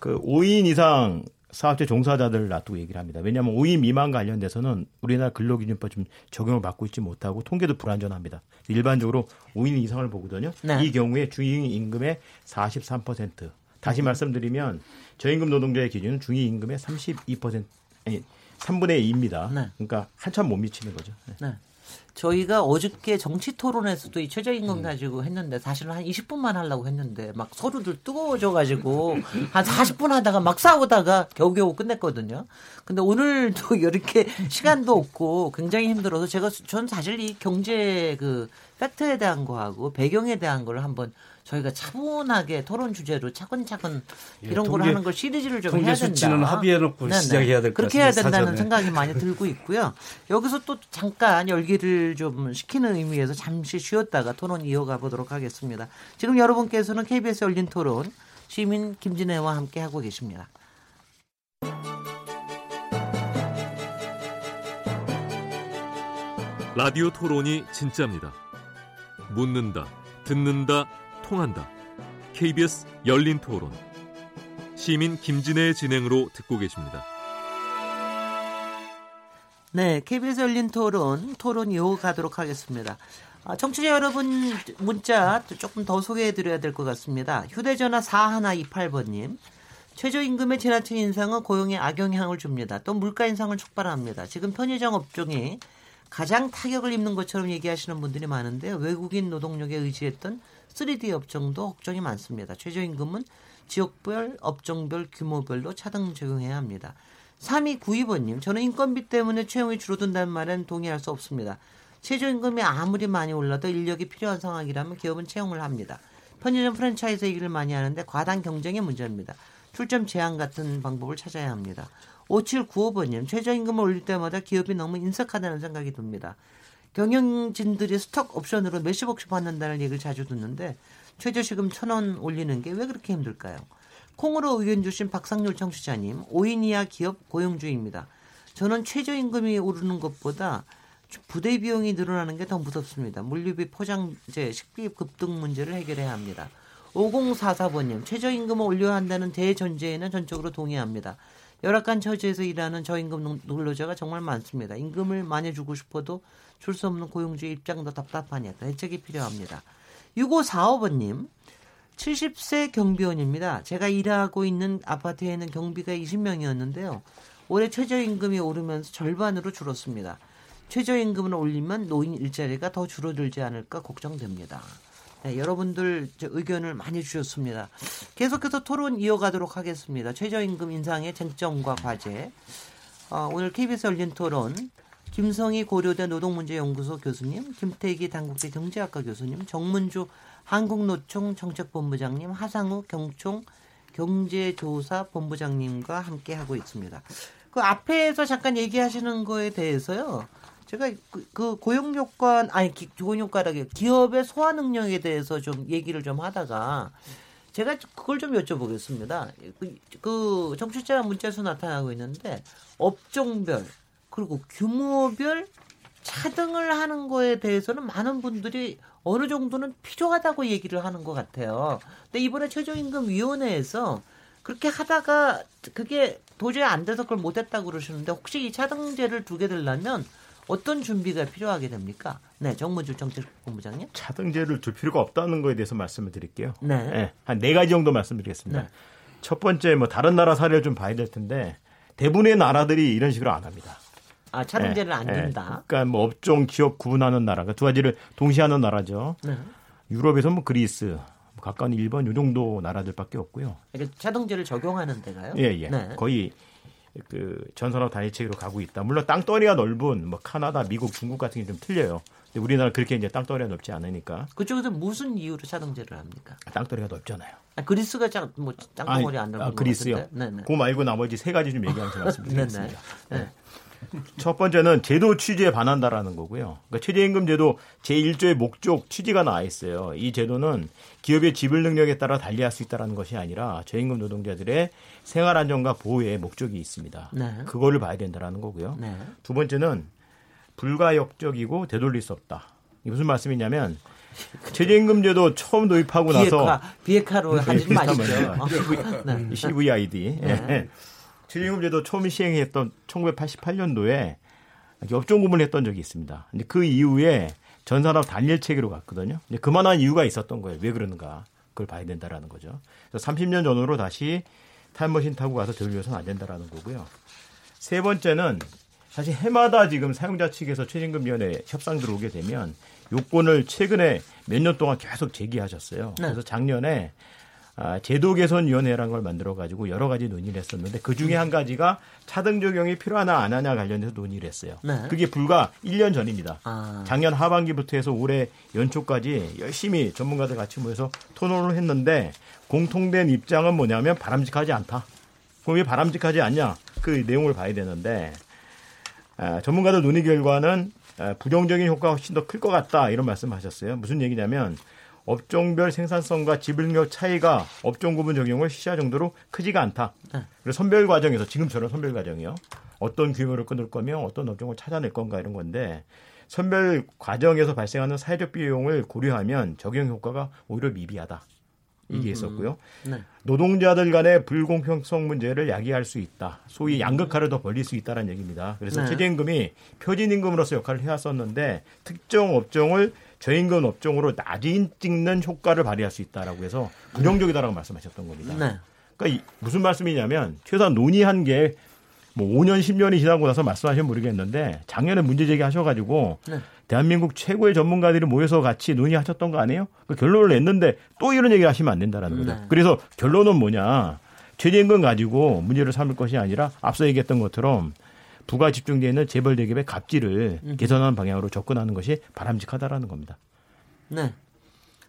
그 5인 이상 사업체 종사자들을 놔두고 얘기를 합니다. 왜냐하면 5인 미만 관련돼서는 우리나라 근로기준법 좀 적용을 받고 있지 못하고 통계도 불안전합니다. 일반적으로 5인 이상을 보거든요. 네. 이 경우에 중위 임금의 43%. 다시 말씀드리면 저임금 노동자의 기준은 중위 임금의 32% 아니 3분의 2입니다. 네. 그러니까 한참 못 미치는 거죠. 네. 네. 저희가 어저께 정치 토론에서도 이 최저임금 음. 가지고 했는데 사실은 한 20분만 하려고 했는데 막 서로들 뜨거워져 가지고 한 40분 하다가 막 싸우다가 겨우겨우 끝냈거든요. 근데 오늘도 (laughs) 이렇게 시간도 없고 굉장히 힘들어서 제가 전 사실 이 경제 그 팩트에 대한 거하고 배경에 대한 걸 한번 저희가 차분하게 토론 주제로 차근차근 이런 걸 하는 걸 시리즈를 좀 해야 된다. 수치는 합의해놓고 네네. 시작해야 될 것 그렇게 해야 된다는 사전에. 생각이 많이 들고 있고요. 여기서 또 잠깐 열기를 좀 식히는 의미에서 잠시 쉬었다가 토론 이어가 보도록 하겠습니다. 지금 여러분께서는 KBS 열린 토론 시민 김진애와 함께 하고 계십니다. 라디오 토론이 진짜입니다. 묻는다, 듣는다, 통한다. KBS 열린 토론. 시민 김진애의 진행으로 듣고 계십니다. 네, KBS 열린 토론 토론 이어가도록 하겠습니다. 아, 청취자 여러분 문자 조금 더 소개해드려야 될 것 같습니다. 휴대전화 4128번님. 최저임금의 지나친 인상은 고용에 악영향을 줍니다. 또 물가 인상을 촉발합니다. 지금 편의점 업종이 가장 타격을 입는 것처럼 얘기하시는 분들이 많은데요. 외국인 노동력에 의지했던 3D 업종도 걱정이 많습니다. 최저임금은 지역별, 업종별, 규모별로 차등 적용해야 합니다. 3292번님, 저는 인건비 때문에 채용이 줄어든다는 말엔 동의할 수 없습니다. 최저임금이 아무리 많이 올라도 인력이 필요한 상황이라면 기업은 채용을 합니다. 편의점 프랜차이즈 얘기를 많이 하는데 과당 경쟁의 문제입니다. 출점 제한 같은 방법을 찾아야 합니다. 5795번님, 최저임금을 올릴 때마다 기업이 너무 인색하다는 생각이 듭니다. 경영진들이 스톡 옵션으로 몇십억씩 받는다는 얘기를 자주 듣는데 최저시금 천원 올리는 게 왜 그렇게 힘들까요? 콩으로 의견 주신 박상률 청취자님, 5인 이하 기업 고용주의입니다. 저는 최저임금이 오르는 것보다 부대 비용이 늘어나는 게 더 무섭습니다. 물류비, 포장재, 식비 급등 문제를 해결해야 합니다. 5044번님, 최저임금을 올려야 한다는 대전제에는 전적으로 동의합니다. 열악한 처지에서 일하는 저임금 근로자가 정말 많습니다. 임금을 많이 주고 싶어도 줄 수 없는 고용주의 입장도 답답하냐. 대책이 필요합니다. 6545번님, 70세 경비원입니다. 제가 일하고 있는 아파트에는 경비가 20명이었는데요. 올해 최저임금이 오르면서 절반으로 줄었습니다. 최저임금을 올리면 노인 일자리가 더 줄어들지 않을까 걱정됩니다. 네, 여러분들 의견을 많이 주셨습니다. 계속해서 토론 이어가도록 하겠습니다. 최저임금 인상의 쟁점과 과제. 어, 오늘 KBS 열린 토론 김성희 고려대 노동문제연구소 교수님, 김태기 당국대 경제학과 교수님, 정문주 한국노총 정책본부장님, 하상우 경총 경제조사 본부장님과 함께 하고 있습니다. 그 앞에서 잠깐 얘기하시는 거에 대해서요. 제가 그, 그 고용 효과 아니 기, 고용 효과라기 기업의 소화 능력에 대해서 좀 얘기를 좀 하다가 제가 그걸 좀 여쭤보겠습니다. 그, 그 정치자 문자에서 나타나고 있는데 업종별 그리고 규모별 차등을 하는 거에 대해서는 많은 분들이 어느 정도는 필요하다고 얘기를 하는 것 같아요. 근데 이번에 최저임금위원회에서 그렇게 하다가 그게 도저히 안 돼서 그걸 못했다고 그러시는데 혹시 이 차등제를 두게 되려면 어떤 준비가 필요하게 됩니까? 네, 정무주 정책본부장님. 차등제를 둘 필요가 없다는 거에 대해서 말씀을 드릴게요. 네. 네 한네 가지 정도 말씀드리겠습니다. 네. 첫 번째, 뭐 다른 나라 사례를 좀 봐야 될 텐데 대부분의 나라들이 이런 식으로 안 합니다. 아, 차등제를 네, 안 네. 준다. 그러니까 뭐 업종, 기업 구분하는 나라, 그두 가지를 동시에 하는 나라죠. 네. 유럽에서 뭐 그리스, 뭐 가까운 일본 요 정도 나라들밖에 없고요. 그러니까 차등제를 적용하는 데가요? 예, 예. 네. 거의 그 전산업 단위책으로 가고 있다. 물론 땅덩어리가 넓은 뭐 카나다, 미국, 중국 같은 게 좀 틀려요. 근데 우리나라 그렇게 이제 땅덩어리가 넓지 않으니까 그쪽에서 무슨 이유로 차등제를 합니까? 땅덩어리가 넓잖아요. 아, 그리스가 짱, 뭐 땅덩어리 안 넓은 아, 것 그리스요. 같은데? 네네. 그거 말고 나머지 세 가지 좀 얘기하면서 말씀드리겠습니다. 네네. (laughs) 네. 첫 번째는 제도 취지에 반한다라는 거고요. 그러니까 최저임금 제도 제1조의 목적 취지가 나와 있어요. 이 제도는 기업의 지불 능력에 따라 달리할 수 있다는 것이 아니라 저임금 노동자들의 생활 안정과 보호에 목적이 있습니다. 네. 그거를 봐야 된다라는 거고요. 네. 두 번째는 불가역적이고 되돌릴 수 없다. 이게 무슨 말씀이냐면 최저임금 제도 처음 도입하고 나서 비핵화, 비핵화로 하지 마시죠. 말이에요. 네. 최저임금제도 처음 시행했던 1988년도에 업종 구분을 했던 적이 있습니다. 근데 그 이후에 전 산업 단일 체계로 갔거든요. 근데 그만한 이유가 있었던 거예요. 왜 그러는가? 그걸 봐야 된다라는 거죠. 그래서 30년 전으로 다시 타임머신 타고 가서 되돌려서는 안 된다라는 거고요. 세 번째는 사실 해마다 지금 사용자 측에서 최저임금위원회 협상 들어오게 되면 요건을 최근에 몇 년 동안 계속 제기하셨어요. 네. 그래서 작년에 아, 제도 개선 위원회라는 걸 만들어 가지고 여러 가지 논의를 했었는데 그 중에 한 가지가 차등 적용이 필요하나 안 하냐 관련해서 논의를 했어요. 네. 그게 불과 1년 전입니다. 아. 작년 하반기부터 해서 올해 연초까지 열심히 전문가들 같이 모여서 토론을 했는데 공통된 입장은 뭐냐면 바람직하지 않다. 그럼 왜 바람직하지 않냐? 그 내용을 봐야 되는데 아, 전문가들 논의 결과는 아, 부정적인 효과가 훨씬 더 클 것 같다 이런 말씀하셨어요. 무슨 얘기냐면 업종별 생산성과 지불력 차이가 업종 구분 적용을 시할 정도로 크지가 않다. 네. 그래서 선별 과정에서 지금처럼 선별 과정이요. 어떤 규모를 끊을 거며 어떤 업종을 찾아낼 건가 이런 건데 선별 과정에서 발생하는 사회적 비용을 고려하면 적용 효과가 오히려 미비하다. 얘기했었고요. 네. 노동자들 간의 불공평성 문제를 야기할 수 있다. 소위 양극화를 더 벌릴 수 있다는 얘기입니다. 그래서 네. 최저임금이 표준임금으로서 역할을 해왔었는데 특정 업종을 저임금 업종으로 낮은 찍는 효과를 발휘할 수 있다라고 해서 부정적이다라고 말씀하셨던 겁니다. 네. 그러니까 이- 무슨 말씀이냐면 최소한 논의한 게 뭐 5년 10년이 지나고 나서 말씀하시면 모르겠는데 작년에 문제 제기하셔가지고 네. 대한민국 최고의 전문가들이 모여서 같이 논의하셨던 거 아니에요? 그 결론을 냈는데 또 이런 얘기를 하시면 안 된다라는 거죠. 네. 그래서 결론은 뭐냐? 최저임금 가지고 문제를 삼을 것이 아니라 앞서 얘기했던 것처럼 부가 집중되어 있는 재벌 대기업의 갑질을 개선하는 방향으로 접근하는 것이 바람직하다라는 겁니다. 네.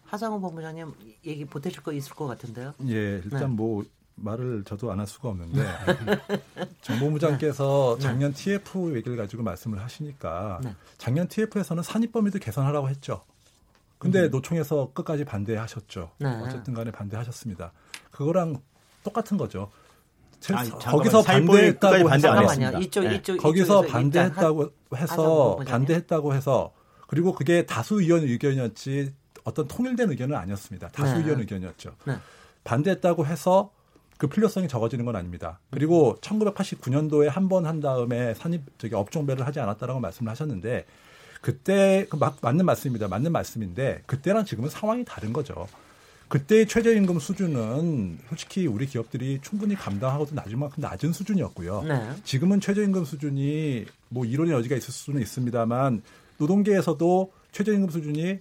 하상우 본부장님 얘기 보태실 거 있을 것 같은데요. 예, 일단 네. 뭐 말을 저도 안 할 수가 없는데 (laughs) 정보부장께서 네. 작년 TF 얘기를 가지고 말씀을 하시니까 네. 작년 TF에서는 산입 범위도 개선하라고 했죠. 근데 노총에서 끝까지 반대하셨죠. 네. 어쨌든 간에 반대하셨습니다. 그거랑 똑같은 거죠. 잠깐만요. 거기서 반대했다고 반대 안 해서 했습니다. 이쪽 네. 이쪽 거기서 반대했다고 해서. 반대했다고 해서 그리고 그게 다수 의원 의견이었지 어떤 통일된 의견은 아니었습니다. 다수 네. 의견 의견이었죠. 네. 반대했다고 해서 그 필요성이 적어지는 건 아닙니다. 그리고 1989년도에 한 번 한 다음에 산입 저기 업종별을 하지 않았다라고 말씀을 하셨는데 그때 그 막, 맞는 말씀입니다. 맞는 말씀인데 그때랑 지금은 상황이 다른 거죠. 그때의 최저임금 수준은 솔직히 우리 기업들이 충분히 감당하고도 낮을 만큼 낮은 수준이었고요. 네. 지금은 최저임금 수준이 뭐 이론의 여지가 있을 수는 있습니다만 노동계에서도 최저임금 수준이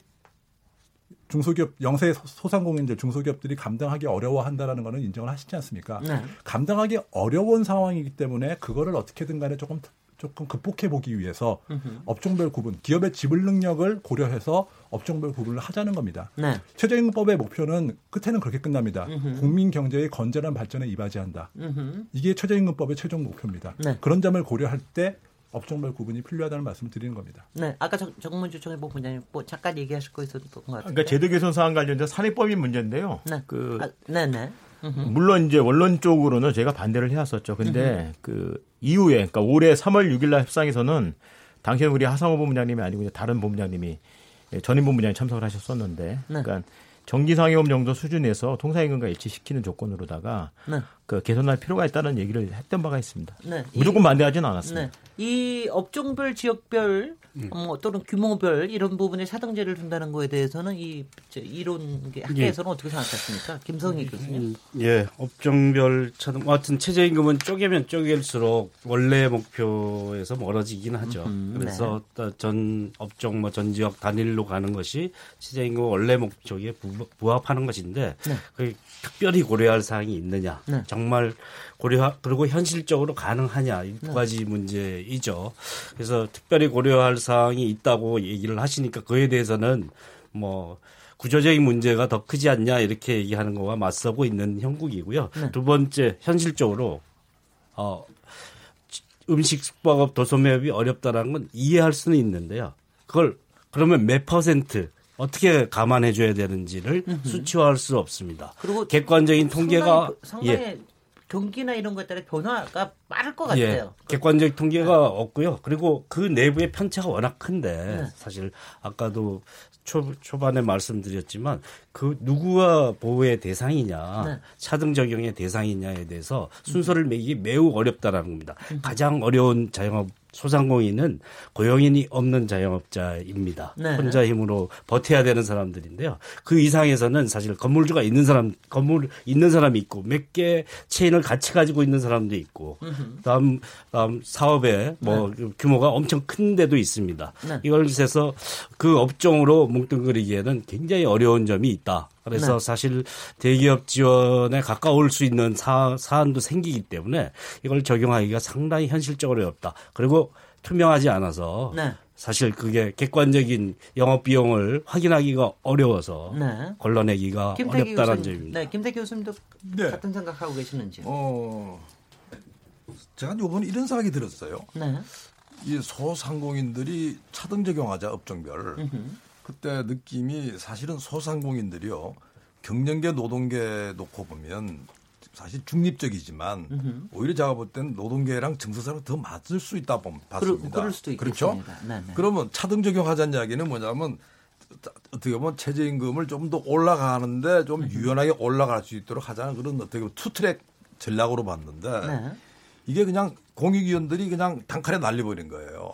중소기업 영세 소상공인들 중소기업들이 감당하기 어려워한다라는 거는 인정을 하시지 않습니까? 네. 감당하기 어려운 상황이기 때문에 그거를 어떻게든 간에 조금 조금 극복해 보기 위해서 업종별 구분, 기업의 지불 능력을 고려해서 업종별 구분을 하자는 겁니다. 네. 최저임금법의 목표는 끝에는 그렇게 끝납니다. 국민 경제의 건전한 발전에 이바지한다. 음흠. 이게 최저임금법의 최종 목표입니다. 네. 그런 점을 고려할 때 업종별 구분이 필요하다는 말씀을 드리는 겁니다. 네. 아까 정, 정문주 총회 본부장님 뭐 잠깐 얘기하실 거 있었던 것 같은데. 그러니까 제도 개선 사안 관련된 산입법인 문제인데요. 네. 그 아, 네, 네. 물론 이제 원론적으로는 제가 반대를 해왔었죠. 근데 그 이후에 그러니까 올해 3월 6일 날 협상에서는 당시에 우리 하상호 본부장님이 아니고 이제 다른 본부장님이 예, 전임 본부장이 참석을 하셨었는데 그러니까 정기상여금 정도 수준에서 통상임금과 일치시키는 조건으로다가 네. 그 개선할 필요가 있다는 얘기를 했던 바가 있습니다. 네. 무조건 반대하지는 않았습니다. 네. 이 업종별, 지역별, 뭐 또는 규모별 이런 부분에 사등제를 둔다는 거에 대해서는 이 저, 이론 학계에서는 어떻게 생각하십니까? 김성희 교수님. 예, 업종별 차등 뭐 하여튼 최저임금은 쪼개면 쪼갤수록 원래 목표에서 멀어지긴 하죠. 음흠, 그래서 또전 업종 뭐 전 지역 단일로 가는 것이 최저임금 원래 목적에 부, 부합하는 것인데 네. 그 특별히 고려할 사항이 있느냐, 네. 정말 고려 그리고 현실적으로 가능하냐 이 두 가지 문제이죠. 그래서 특별히 고려할 사항이 있다고 얘기를 하시니까 그에 대해서는 뭐 구조적인 문제가 더 크지 않냐 이렇게 얘기하는 거와 맞서고 있는 형국이고요. 두 번째 현실적으로 어 음식 숙박업 도소매업이 어렵다라는 건 이해할 수는 있는데요. 그걸 그러면 몇 퍼센트 어떻게 감안해 줘야 되는지를 수치화할 수 없습니다. 그리고 객관적인 통계가 상당히, 상당히 경기나 이런 것에 따라 변화가 빠를 것 예, 같아요. 객관적 통계가 없고요. 그리고 그 내부의 편차가 워낙 큰데 네. 사실 아까도 초, 초반에 말씀드렸지만 그 누구가 보호의 대상이냐, 네. 차등 적용의 대상이냐에 대해서 순서를 매기 매우 어렵다라는 겁니다. 가장 어려운 자영업 소상공인은 고용인이 없는 자영업자입니다. 네. 혼자 힘으로 버텨야 되는 사람들인데요. 그 이상에서는 사실 건물주가 있는 사람, 건물 있는 사람이 있고 몇 개 체인을 같이 가지고 있는 사람도 있고, 다음 다음 사업에 뭐 규모가 엄청 큰 데도 있습니다. 네. 이걸 해서 그 업종으로 뭉뚱그리기에는 굉장히 어려운 점이 있다. 그래서 네. 사실 대기업 지원에 가까울 수 있는 사, 사안도 생기기 때문에 이걸 적용하기가 상당히 현실적으로 어렵다. 그리고 투명하지 않아서 네. 사실 그게 객관적인 영업 비용을 확인하기가 어려워서 네. 걸러내기가 어렵다는 교수님. 점입니다. 네, 김태기 교수님도 네. 같은 생각하고 계시는지. 어, 제가 요번에 이런 생각이 들었어요. 네. 이 소상공인들이 차등 적용하자 업종별. 그때 느낌이 사실은 소상공인들이요. 경영계 노동계 놓고 보면 사실 중립적이지만 오히려 제가 볼 때는 노동계랑 증서사랑 더 맞을 수 있다 본 봤습니다. 그럴, 수도 그렇죠? 있겠습니다. 네, 네. 그러면 차등 적용하자는 이야기는 뭐냐면 어떻게 보면 최저임금을 좀 더 올라가는데 좀 유연하게 올라갈 수 있도록 하자는 그런 어떻게 보면 투트랙 전략으로 봤는데 네. 이게 그냥 공익위원들이 그냥 단칼에 날려버린 거예요.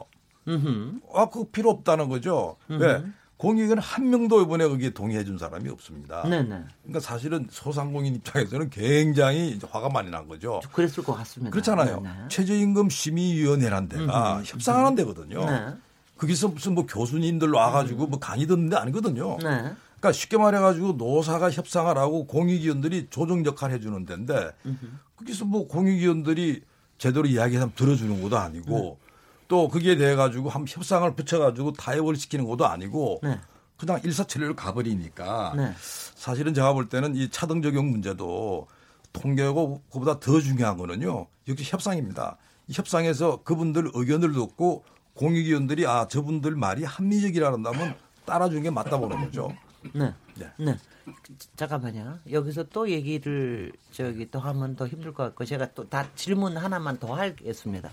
음흠. 아, 그 필요 없다는 거죠. 왜? 공익은 한 명도 이번에 거기에 동의해 준 사람이 없습니다. 네네. 그러니까 사실은 소상공인 입장에서는 굉장히 화가 많이 난 거죠. 그랬을 것 같습니다. 그렇잖아요. 네네. 최저임금 심의위원회란 데가 음흠. 협상하는 데거든요. 네. 거기서 무슨 뭐 교수님들 와가지고 뭐 강의 듣는 데 아니거든요. 네. 그러니까 쉽게 말해가지고 노사가 협상을 하고 공익위원들이 조정 역할 해주는 데인데 거기서 뭐 공익위원들이 제대로 이야기하면 들어주는 것도 아니고 네. 또 거기에 대해 가지고 한 협상을 붙여가지고 타협을 시키는 것도 아니고 네. 그냥 일사천리를 가버리니까 네. 사실은 제가 볼 때는 이 차등 적용 문제도 통계고 그보다 더 중요한 거는요 역시 협상입니다. 이 협상에서 그분들 의견을 듣고 공익위원들이 아 저분들 말이 합리적이라는다면 따라주는 게 맞다 보는 거죠. 네. 네. 네. 잠깐만요. 여기서 또 얘기를 저기 또 하면 더 힘들 것 같고 제가 또 다 질문 하나만 더 하겠습니다.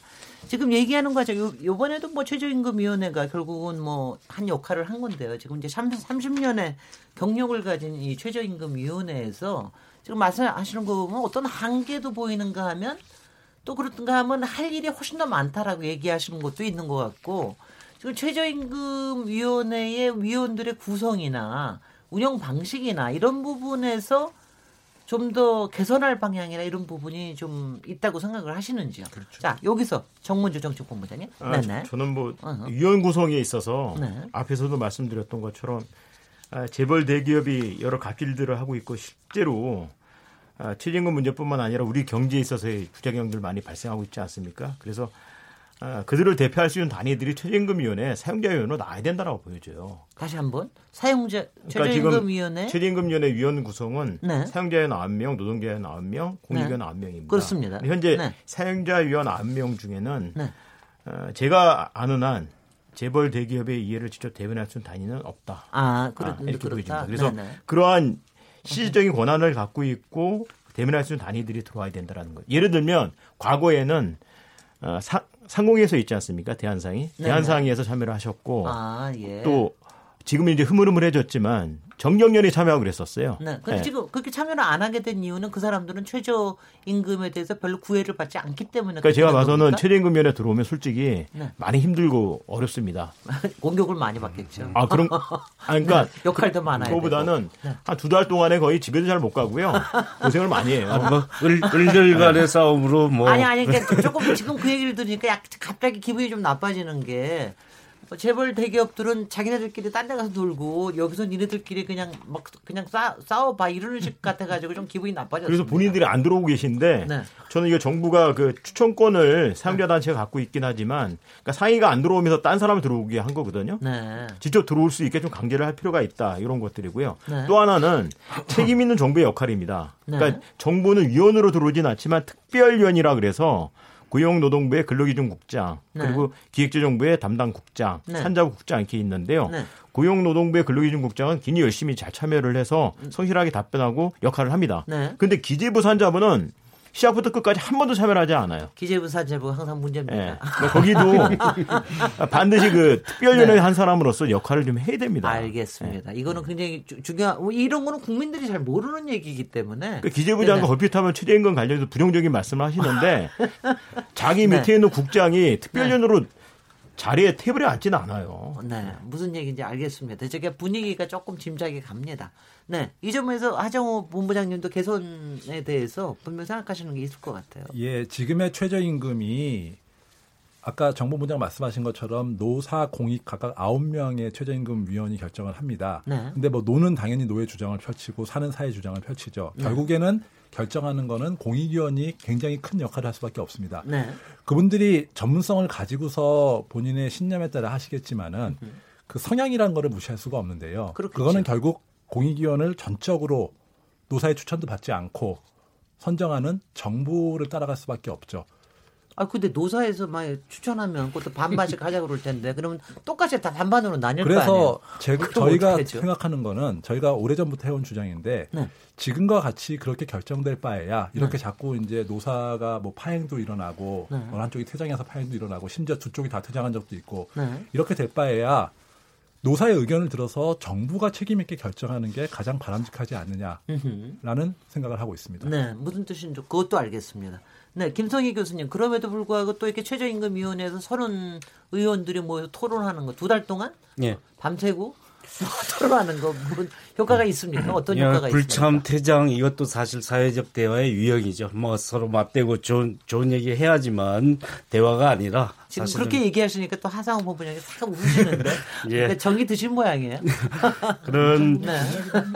지금 얘기하는 거죠. 요, 요번에도 뭐 최저임금위원회가 결국은 뭐 한 역할을 한 건데요. 지금 이제 30, 30년의 경력을 가진 이 최저임금위원회에서 지금 말씀하시는 거 보면 어떤 한계도 보이는가 하면 또 그렇든가 하면 할 일이 훨씬 더 많다라고 얘기하시는 것도 있는 것 같고 지금 최저임금위원회의 위원들의 구성이나 운영 방식이나 이런 부분에서 좀 더 개선할 방향이나 이런 부분이 좀 있다고 생각을 하시는지요? 자 여기서 정문주 정책본부장님. 아, 네네. 저는 뭐 어허. 위원 구성에 있어서 네. 앞에서도 말씀드렸던 것처럼 아, 재벌 대기업이 여러 갑질들을 하고 있고 실제로 아, 최저임금 문제뿐만 아니라 우리 경제에 있어서의 부작용들 많이 발생하고 있지 않습니까? 그래서 아, 그들을 대표할 수 있는 단위들이 최저임금위원회 사용자위원회로 나와야 된다고 보여져요. 다시 한번 사용자 그러니까 최저임금위원회 최저임금위원회 위원 구성은 네. 사용자위원 9명, 노동자위원 9명, 공익위원 네. 9명입니다. 그렇습니다. 현재 네. 사용자위원 9명 중에는 네. 어, 제가 아는 한 재벌 대기업의 이해를 직접 대변할 수 있는 단위는 없다. 아 아, 그렇, 이렇게 그렇다. 보여집니다. 그래서 네네. 그러한 실질적인 권한을 갖고 있고 대면할 수 있는 단위들이 들어와야 된다라는 거예요. 예를 들면 과거에는 어, 상, 상공에서 있지 않습니까? 대한상이 네네. 대한상의에서 참여를 하셨고 아 예. 또 지금은 이제 흐물흐물해졌지만 정경련이 참여하고 그랬었어요. 네. 근데 예. 지금 그렇게 참여를 안 하게 된 이유는 그 사람들은 최저 임금에 대해서 별로 구애를 받지 않기 때문에 그러니까 제가 봐서는 겁니까? 최저 임금위원회 들어오면 솔직히 네. 많이 힘들고 어렵습니다. (laughs) 공격을 많이 받겠죠. 아 그런 (laughs) 아 그러니까 네, 역할도 많아야 그거보다는 네. 한두 달 동안에 거의 집에도 잘 못 가고요. 고생을 많이 해요. 뭐 을, 을들간의 싸움으로 뭐 아니 아니 그러니까 조금 지금 그 얘기를 들으니까 약 갑자기 기분이 좀 나빠지는 게뭐 재벌 대기업들은 자기네들끼리 딴 데 가서 놀고 여기서 니네들끼리 그냥 막 그냥 싸, 싸워봐 이러는 식 같아가지고 좀 기분이 나빠졌어요. 그래서 본인들이 안 들어오고 계신데 네. 저는 이거 정부가 그 추천권을 사용자 단체가 갖고 있긴 하지만 그러니까 상위가 안 들어오면서 딴 사람을 들어오게 한 거거든요. 네. 직접 들어올 수 있게 좀 강제를 할 필요가 있다 이런 것들이고요. 네. 또 하나는 책임 있는 정부의 역할입니다. 그러니까 네. 정부는 위원으로 들어오진 않지만 특별위원이라 그래서 고용노동부의 근로기준 국장 네. 그리고 기획재정부의 담당 국장, 네. 산자부 국장 이렇게 있는데요. 네. 고용노동부의 근로기준 국장은 굉장히 열심히 잘 참여를 해서 성실하게 답변하고 역할을 합니다. 네. 근데 기재부 산자부는 시작부터 끝까지 한 번도 참여를 하지 않아요. 기재부 사재부 항상 문제입니다. 예. 그러니까 거기도 (laughs) 반드시 그 특별위원회 한 사람으로서 역할을 좀 해야 됩니다. 네. 알겠습니다. 이거는 굉장히 주- 중요한 뭐 이런 거는 국민들이 잘 모르는 얘기이기 때문에 그 기재부 장관 네네. 얼핏하면 최저임금 관련해서 부정적인 말씀을 하시는데 (laughs) 자기 네. 밑에 있는 국장이 특별위원으로 자리에 테이블에 앉지는 않아요. 네, 무슨 얘기인지 알겠습니다. 저게 분위기가 조금 짐작이 갑니다. 네, 이 점에서 하정우 본부장님도 개선에 대해서 분명 생각하시는 게 있을 것 같아요. 예, 지금의 최저임금이 아까 정보부장 말씀하신 것처럼 노사 공익 각각 9명의 최저임금 위원이 결정을 합니다. 네. 근데 뭐 노는 당연히 노의 주장을 펼치고 사는 사의 주장을 펼치죠. 네. 결국에는 결정하는 거는 공익위원이 굉장히 큰 역할을 할 수밖에 없습니다. 네, 그분들이 전문성을 가지고서 본인의 신념에 따라 하시겠지만은 그 성향이라는 거를 무시할 수가 없는데요. 그렇겠죠. 그거는 결국 공익위원을 전적으로 노사의 추천도 받지 않고 선정하는 정부를 따라갈 수밖에 없죠. 아 근데 노사에서 막 추천하면 그것도 반반씩 (laughs) 하자 그럴 텐데 그러면 똑같이 다 반반으로 나뉠 거 아니에요? 그래서 제, 저희가? 생각하는 거는 저희가 오래전부터 해온 주장인데 네. 지금과 같이 그렇게 결정될 바에야 이렇게 자꾸 이제 노사가 뭐 파행도 일어나고 네. 어느 한쪽이 퇴장해서 파행도 일어나고 심지어 두 쪽이 다 퇴장한 적도 있고 네. 이렇게 될 바에야 노사의 의견을 들어서 정부가 책임 있게 결정하는 게 가장 바람직하지 않느냐라는. 생각을 하고 있습니다. 네, 무슨 뜻인지 그것도 알겠습니다. 네, 김성희 교수님 그럼에도 불구하고 또 이렇게 최저임금위원회에서 서른 의원들이 모여서 토론하는 거 두 달 동안 예. 밤새고 (laughs) 토론하는 거 뭐, 효과가 있습니까? 어떤 야, 효과가 불참 있습니까? 퇴장 이것도 사실 사회적 대화의 유형이죠. 뭐 서로 맞대고 좋은 좋은 얘기 해야지만 대화가 아니라 지금 그렇게 얘기하시니까 또 하상우 본부장이 싹 웃으시는데 (laughs) 예. 정이 드신 모양이에요. (laughs) 그런 네.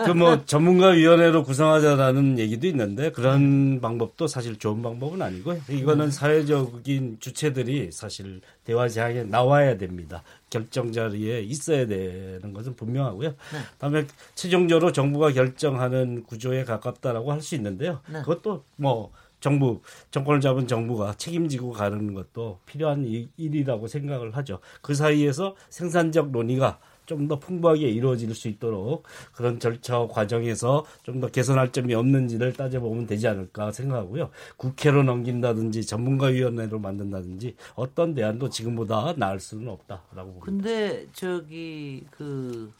그뭐 전문가 위원회로 구성하자라는 얘기도 있는데 그런 방법도 사실 좋은 방법은 아니고요. 이거는 사회적인 주체들이 사실 대화장에 나와야 됩니다. 결정 자리에 있어야 되는 것은 분명하고요. 다음에 최종적으로 정부가 결정하는 구조에 가깝다라고 할 수 있는데요. 네. 그것도 뭐 정부 정권을 잡은 정부가 책임지고 가는 것도 필요한 일- 일이라고 생각을 하죠. 그 사이에서 생산적 논의가 좀 더 풍부하게 이루어질 수 있도록 그런 절차 과정에서 좀 더 개선할 점이 없는지를 따져보면 되지 않을까 생각하고요. 국회로 넘긴다든지 전문가위원회로 만든다든지 어떤 대안도 지금보다 나을 수는 없다라고 봅니다. 근데 저기 그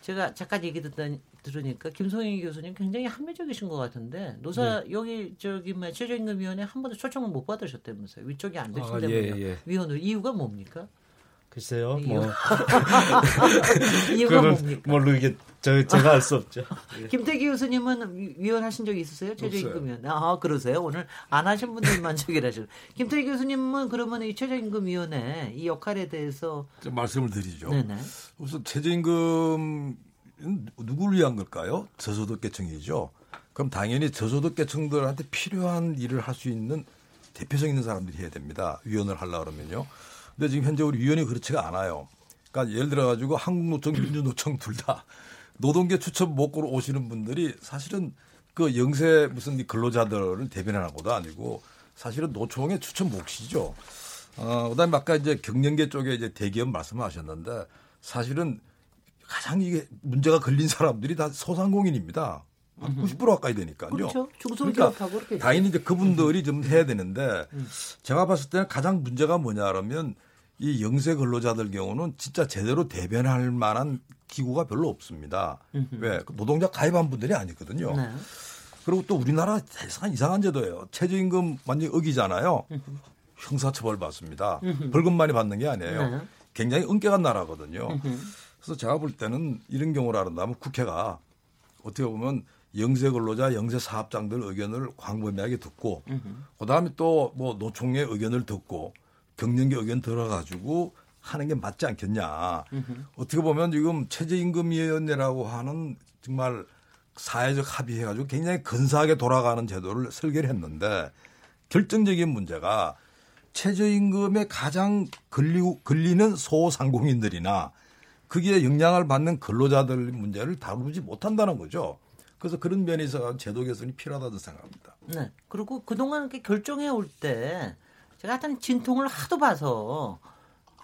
제가 잠깐 얘기 듣다 들으니까 김성희 교수님 굉장히 합리적이신 것 같은데 노사 네. 여기 저기 뭐 최저임금위원회 한 번도 초청을 못 받으셨다면서요 위쪽이 안 되신 아, 때문에 예, 예. 위원으로 이유가 뭡니까? 글쎄요, 이유- 뭐 (laughs) 이유가 뭡니까? 모르겠 저 제가 알 수 없죠. (laughs) 김태기 교수님은 위- 위원 하신 적 있으세요? 최저임금위원. 아 그러세요? 오늘 안 하신 분들만 (laughs) 저기를 하시고 김태기 교수님은 그러면 이 최저임금위원회 이 역할에 대해서 좀 말씀을 드리죠. 네네. 우선 최저임금은 누구를 위한 걸까요? 저소득계층이죠. 그럼 당연히 저소득계층들한테 필요한 일을 할 수 있는 대표성 있는 사람들이 해야 됩니다. 위원을 하려 그러면요. 근데 지금 현재 우리 위원이 그렇지가 않아요. 그러니까 예를 들어 가지고 한국노총, 민주노총 둘 다 노동계 추천 목구로 오시는 분들이 사실은 그 영세 무슨 이 근로자들을 대변하는 것도 아니고 사실은 노총의 추천 몫이죠. 어, 그다음에 아까 이제 경영계 쪽에 이제 대기업 말씀하셨는데 사실은 가장 이게 문제가 걸린 사람들이 다 소상공인입니다. 한 90% 가까이 되니까요. 그렇죠. 중소기업하고 이렇게 당연히 이제 그분들이 좀 해야 되는데 제가 봤을 때는 가장 문제가 뭐냐 그러면 이 영세 근로자들 경우는 진짜 제대로 대변할 만한 기구가 별로 없습니다. 왜? 그 노동자 가입한 분들이 아니거든요. 네. 그리고 또 우리나라 세상 이상한 제도예요. 최저임금 완전히 어기잖아요. 형사처벌 받습니다. 벌금 많이 받는 게 아니에요. 네. 굉장히 은깨간 나라거든요. 그래서 제가 볼 때는 이런 경우라 한다면 국회가 어떻게 보면 영세 근로자, 영세 사업장들 의견을 광범위하게 듣고 그 다음에 또 뭐 노총의 의견을 듣고 경영계 의견 들어가지고 하는 게 맞지 않겠냐. 어떻게 보면 지금 최저임금위원회라고 하는 정말 사회적 합의해가지고 굉장히 근사하게 돌아가는 제도를 설계를 했는데 결정적인 문제가 최저임금에 가장 걸리고 걸리는 소상공인들이나 거기에 영향을 받는 근로자들 문제를 다루지 못한다는 거죠. 그래서 그런 면에서 제도 개선이 필요하다고 생각합니다. 네. 그리고 그동안 이렇게 결정해 올 때 제가 하여튼 진통을 하도 봐서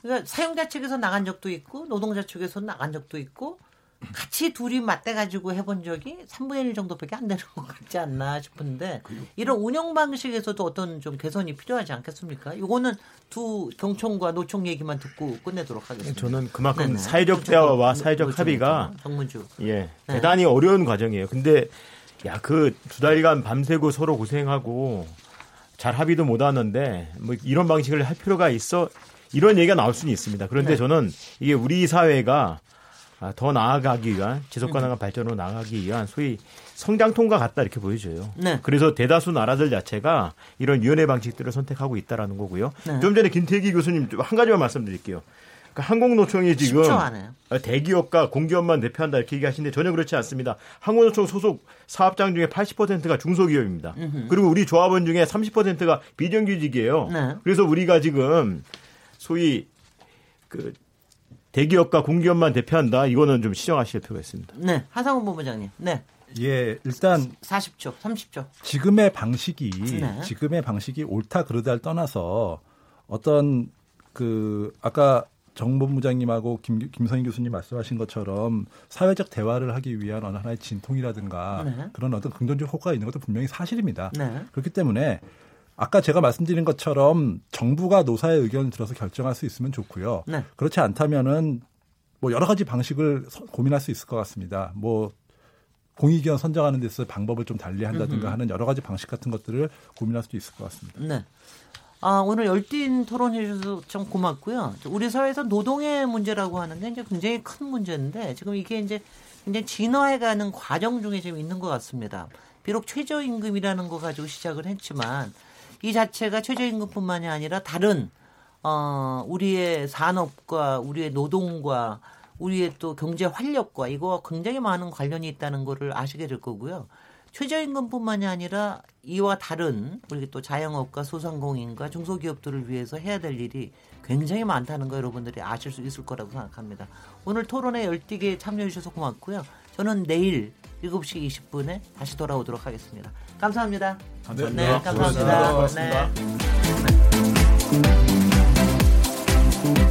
그러니까 사용자 측에서 나간 적도 있고 노동자 측에서 나간 적도 있고 같이 둘이 맞대가지고 해본 적이 3분의 1 정도밖에 안 되는 것 같지 않나 싶은데 이런 운영 방식에서도 어떤 좀 개선이 필요하지 않겠습니까? 이거는 두 경총과 노총 얘기만 듣고 끝내도록 하겠습니다. 저는 그만큼 네네. 사회적 대화와 노- 사회적 합의가 정문주. 예, 대단히 어려운 과정이에요. 근데 야 그 두 달간 밤새고 서로 고생하고 잘 합의도 못 하는데 뭐 이런 방식을 할 필요가 있어 이런 얘기가 나올 수는 있습니다. 그런데 네. 저는 이게 우리 사회가 아, 더 나아가기 위한 지속 가능한 발전으로 나아가기 위한 소위 성장통과 같다 이렇게 보여져요. 네. 그래서 대다수 나라들 자체가 이런 위원회 방식들을 선택하고 있다라는 거고요. 네. 좀 전에 김태기 교수님 좀한 가지만 말씀드릴게요. 그러니까 항공노총이 지금 10초 안에요. 대기업과 공기업만 대표한다 이렇게 얘기하시는데 전혀 그렇지 않습니다. 항공노총 소속 사업장 중에 80%가 중소기업입니다. 그리고 우리 조합원 중에 30%가 비정규직이에요. 네. 그래서 우리가 지금 소위 그 대기업과 공기업만 대표한다 이거는 좀 시정하실 필요가 있습니다. 네. 하상훈 본부장님. 네. 예, 일단 40초, 30초. 지금의 방식이 네. 지금의 방식이 옳다 그르다를 떠나서 어떤 그 아까 정본부장님하고 김, 김성희 교수님 말씀하신 것처럼 사회적 대화를 하기 위한 어느 하나의 진통이라든가 네. 그런 어떤 긍정적 효과가 있는 것도 분명히 사실입니다. 네. 그렇기 때문에 아까 제가 말씀드린 것처럼 정부가 노사의 의견을 들어서 결정할 수 있으면 좋고요. 네. 그렇지 않다면은 뭐 여러 가지 방식을 서- 고민할 수 있을 것 같습니다. 뭐 공익위원 선정하는 데서 방법을 좀 달리 한다든가 하는 여러 가지 방식 같은 것들을 고민할 수도 있을 것 같습니다. 네. 아, 오늘 열띤 토론해 주셔서 참 고맙고요. 우리 사회에서 노동의 문제라고 하는 게 이제 굉장히 큰 문제인데 지금 이게 이제 굉장히 진화해가는 과정 중에 지금 있는 것 같습니다. 비록 최저임금이라는 거 가지고 시작을 했지만 이 자체가 최저임금뿐만이 아니라 다른 어, 우리의 산업과 우리의 노동과 우리의 또 경제 활력과 이거와 굉장히 많은 관련이 있다는 거를 아시게 될 거고요. 최저임금뿐만이 아니라 이와 다른 우리 또 자영업과 소상공인과 중소기업들을 위해서 해야 될 일이 굉장히 많다는 거 여러분들이 아실 수 있을 거라고 생각합니다. 오늘 토론에 열띠게 참여해 주셔서 고맙고요. 저는 내일 7시 20분에 다시 돌아오도록 하겠습니다. 감사합니다. 감사합니다. 네, 감사합니다. 고맙습니다. 네.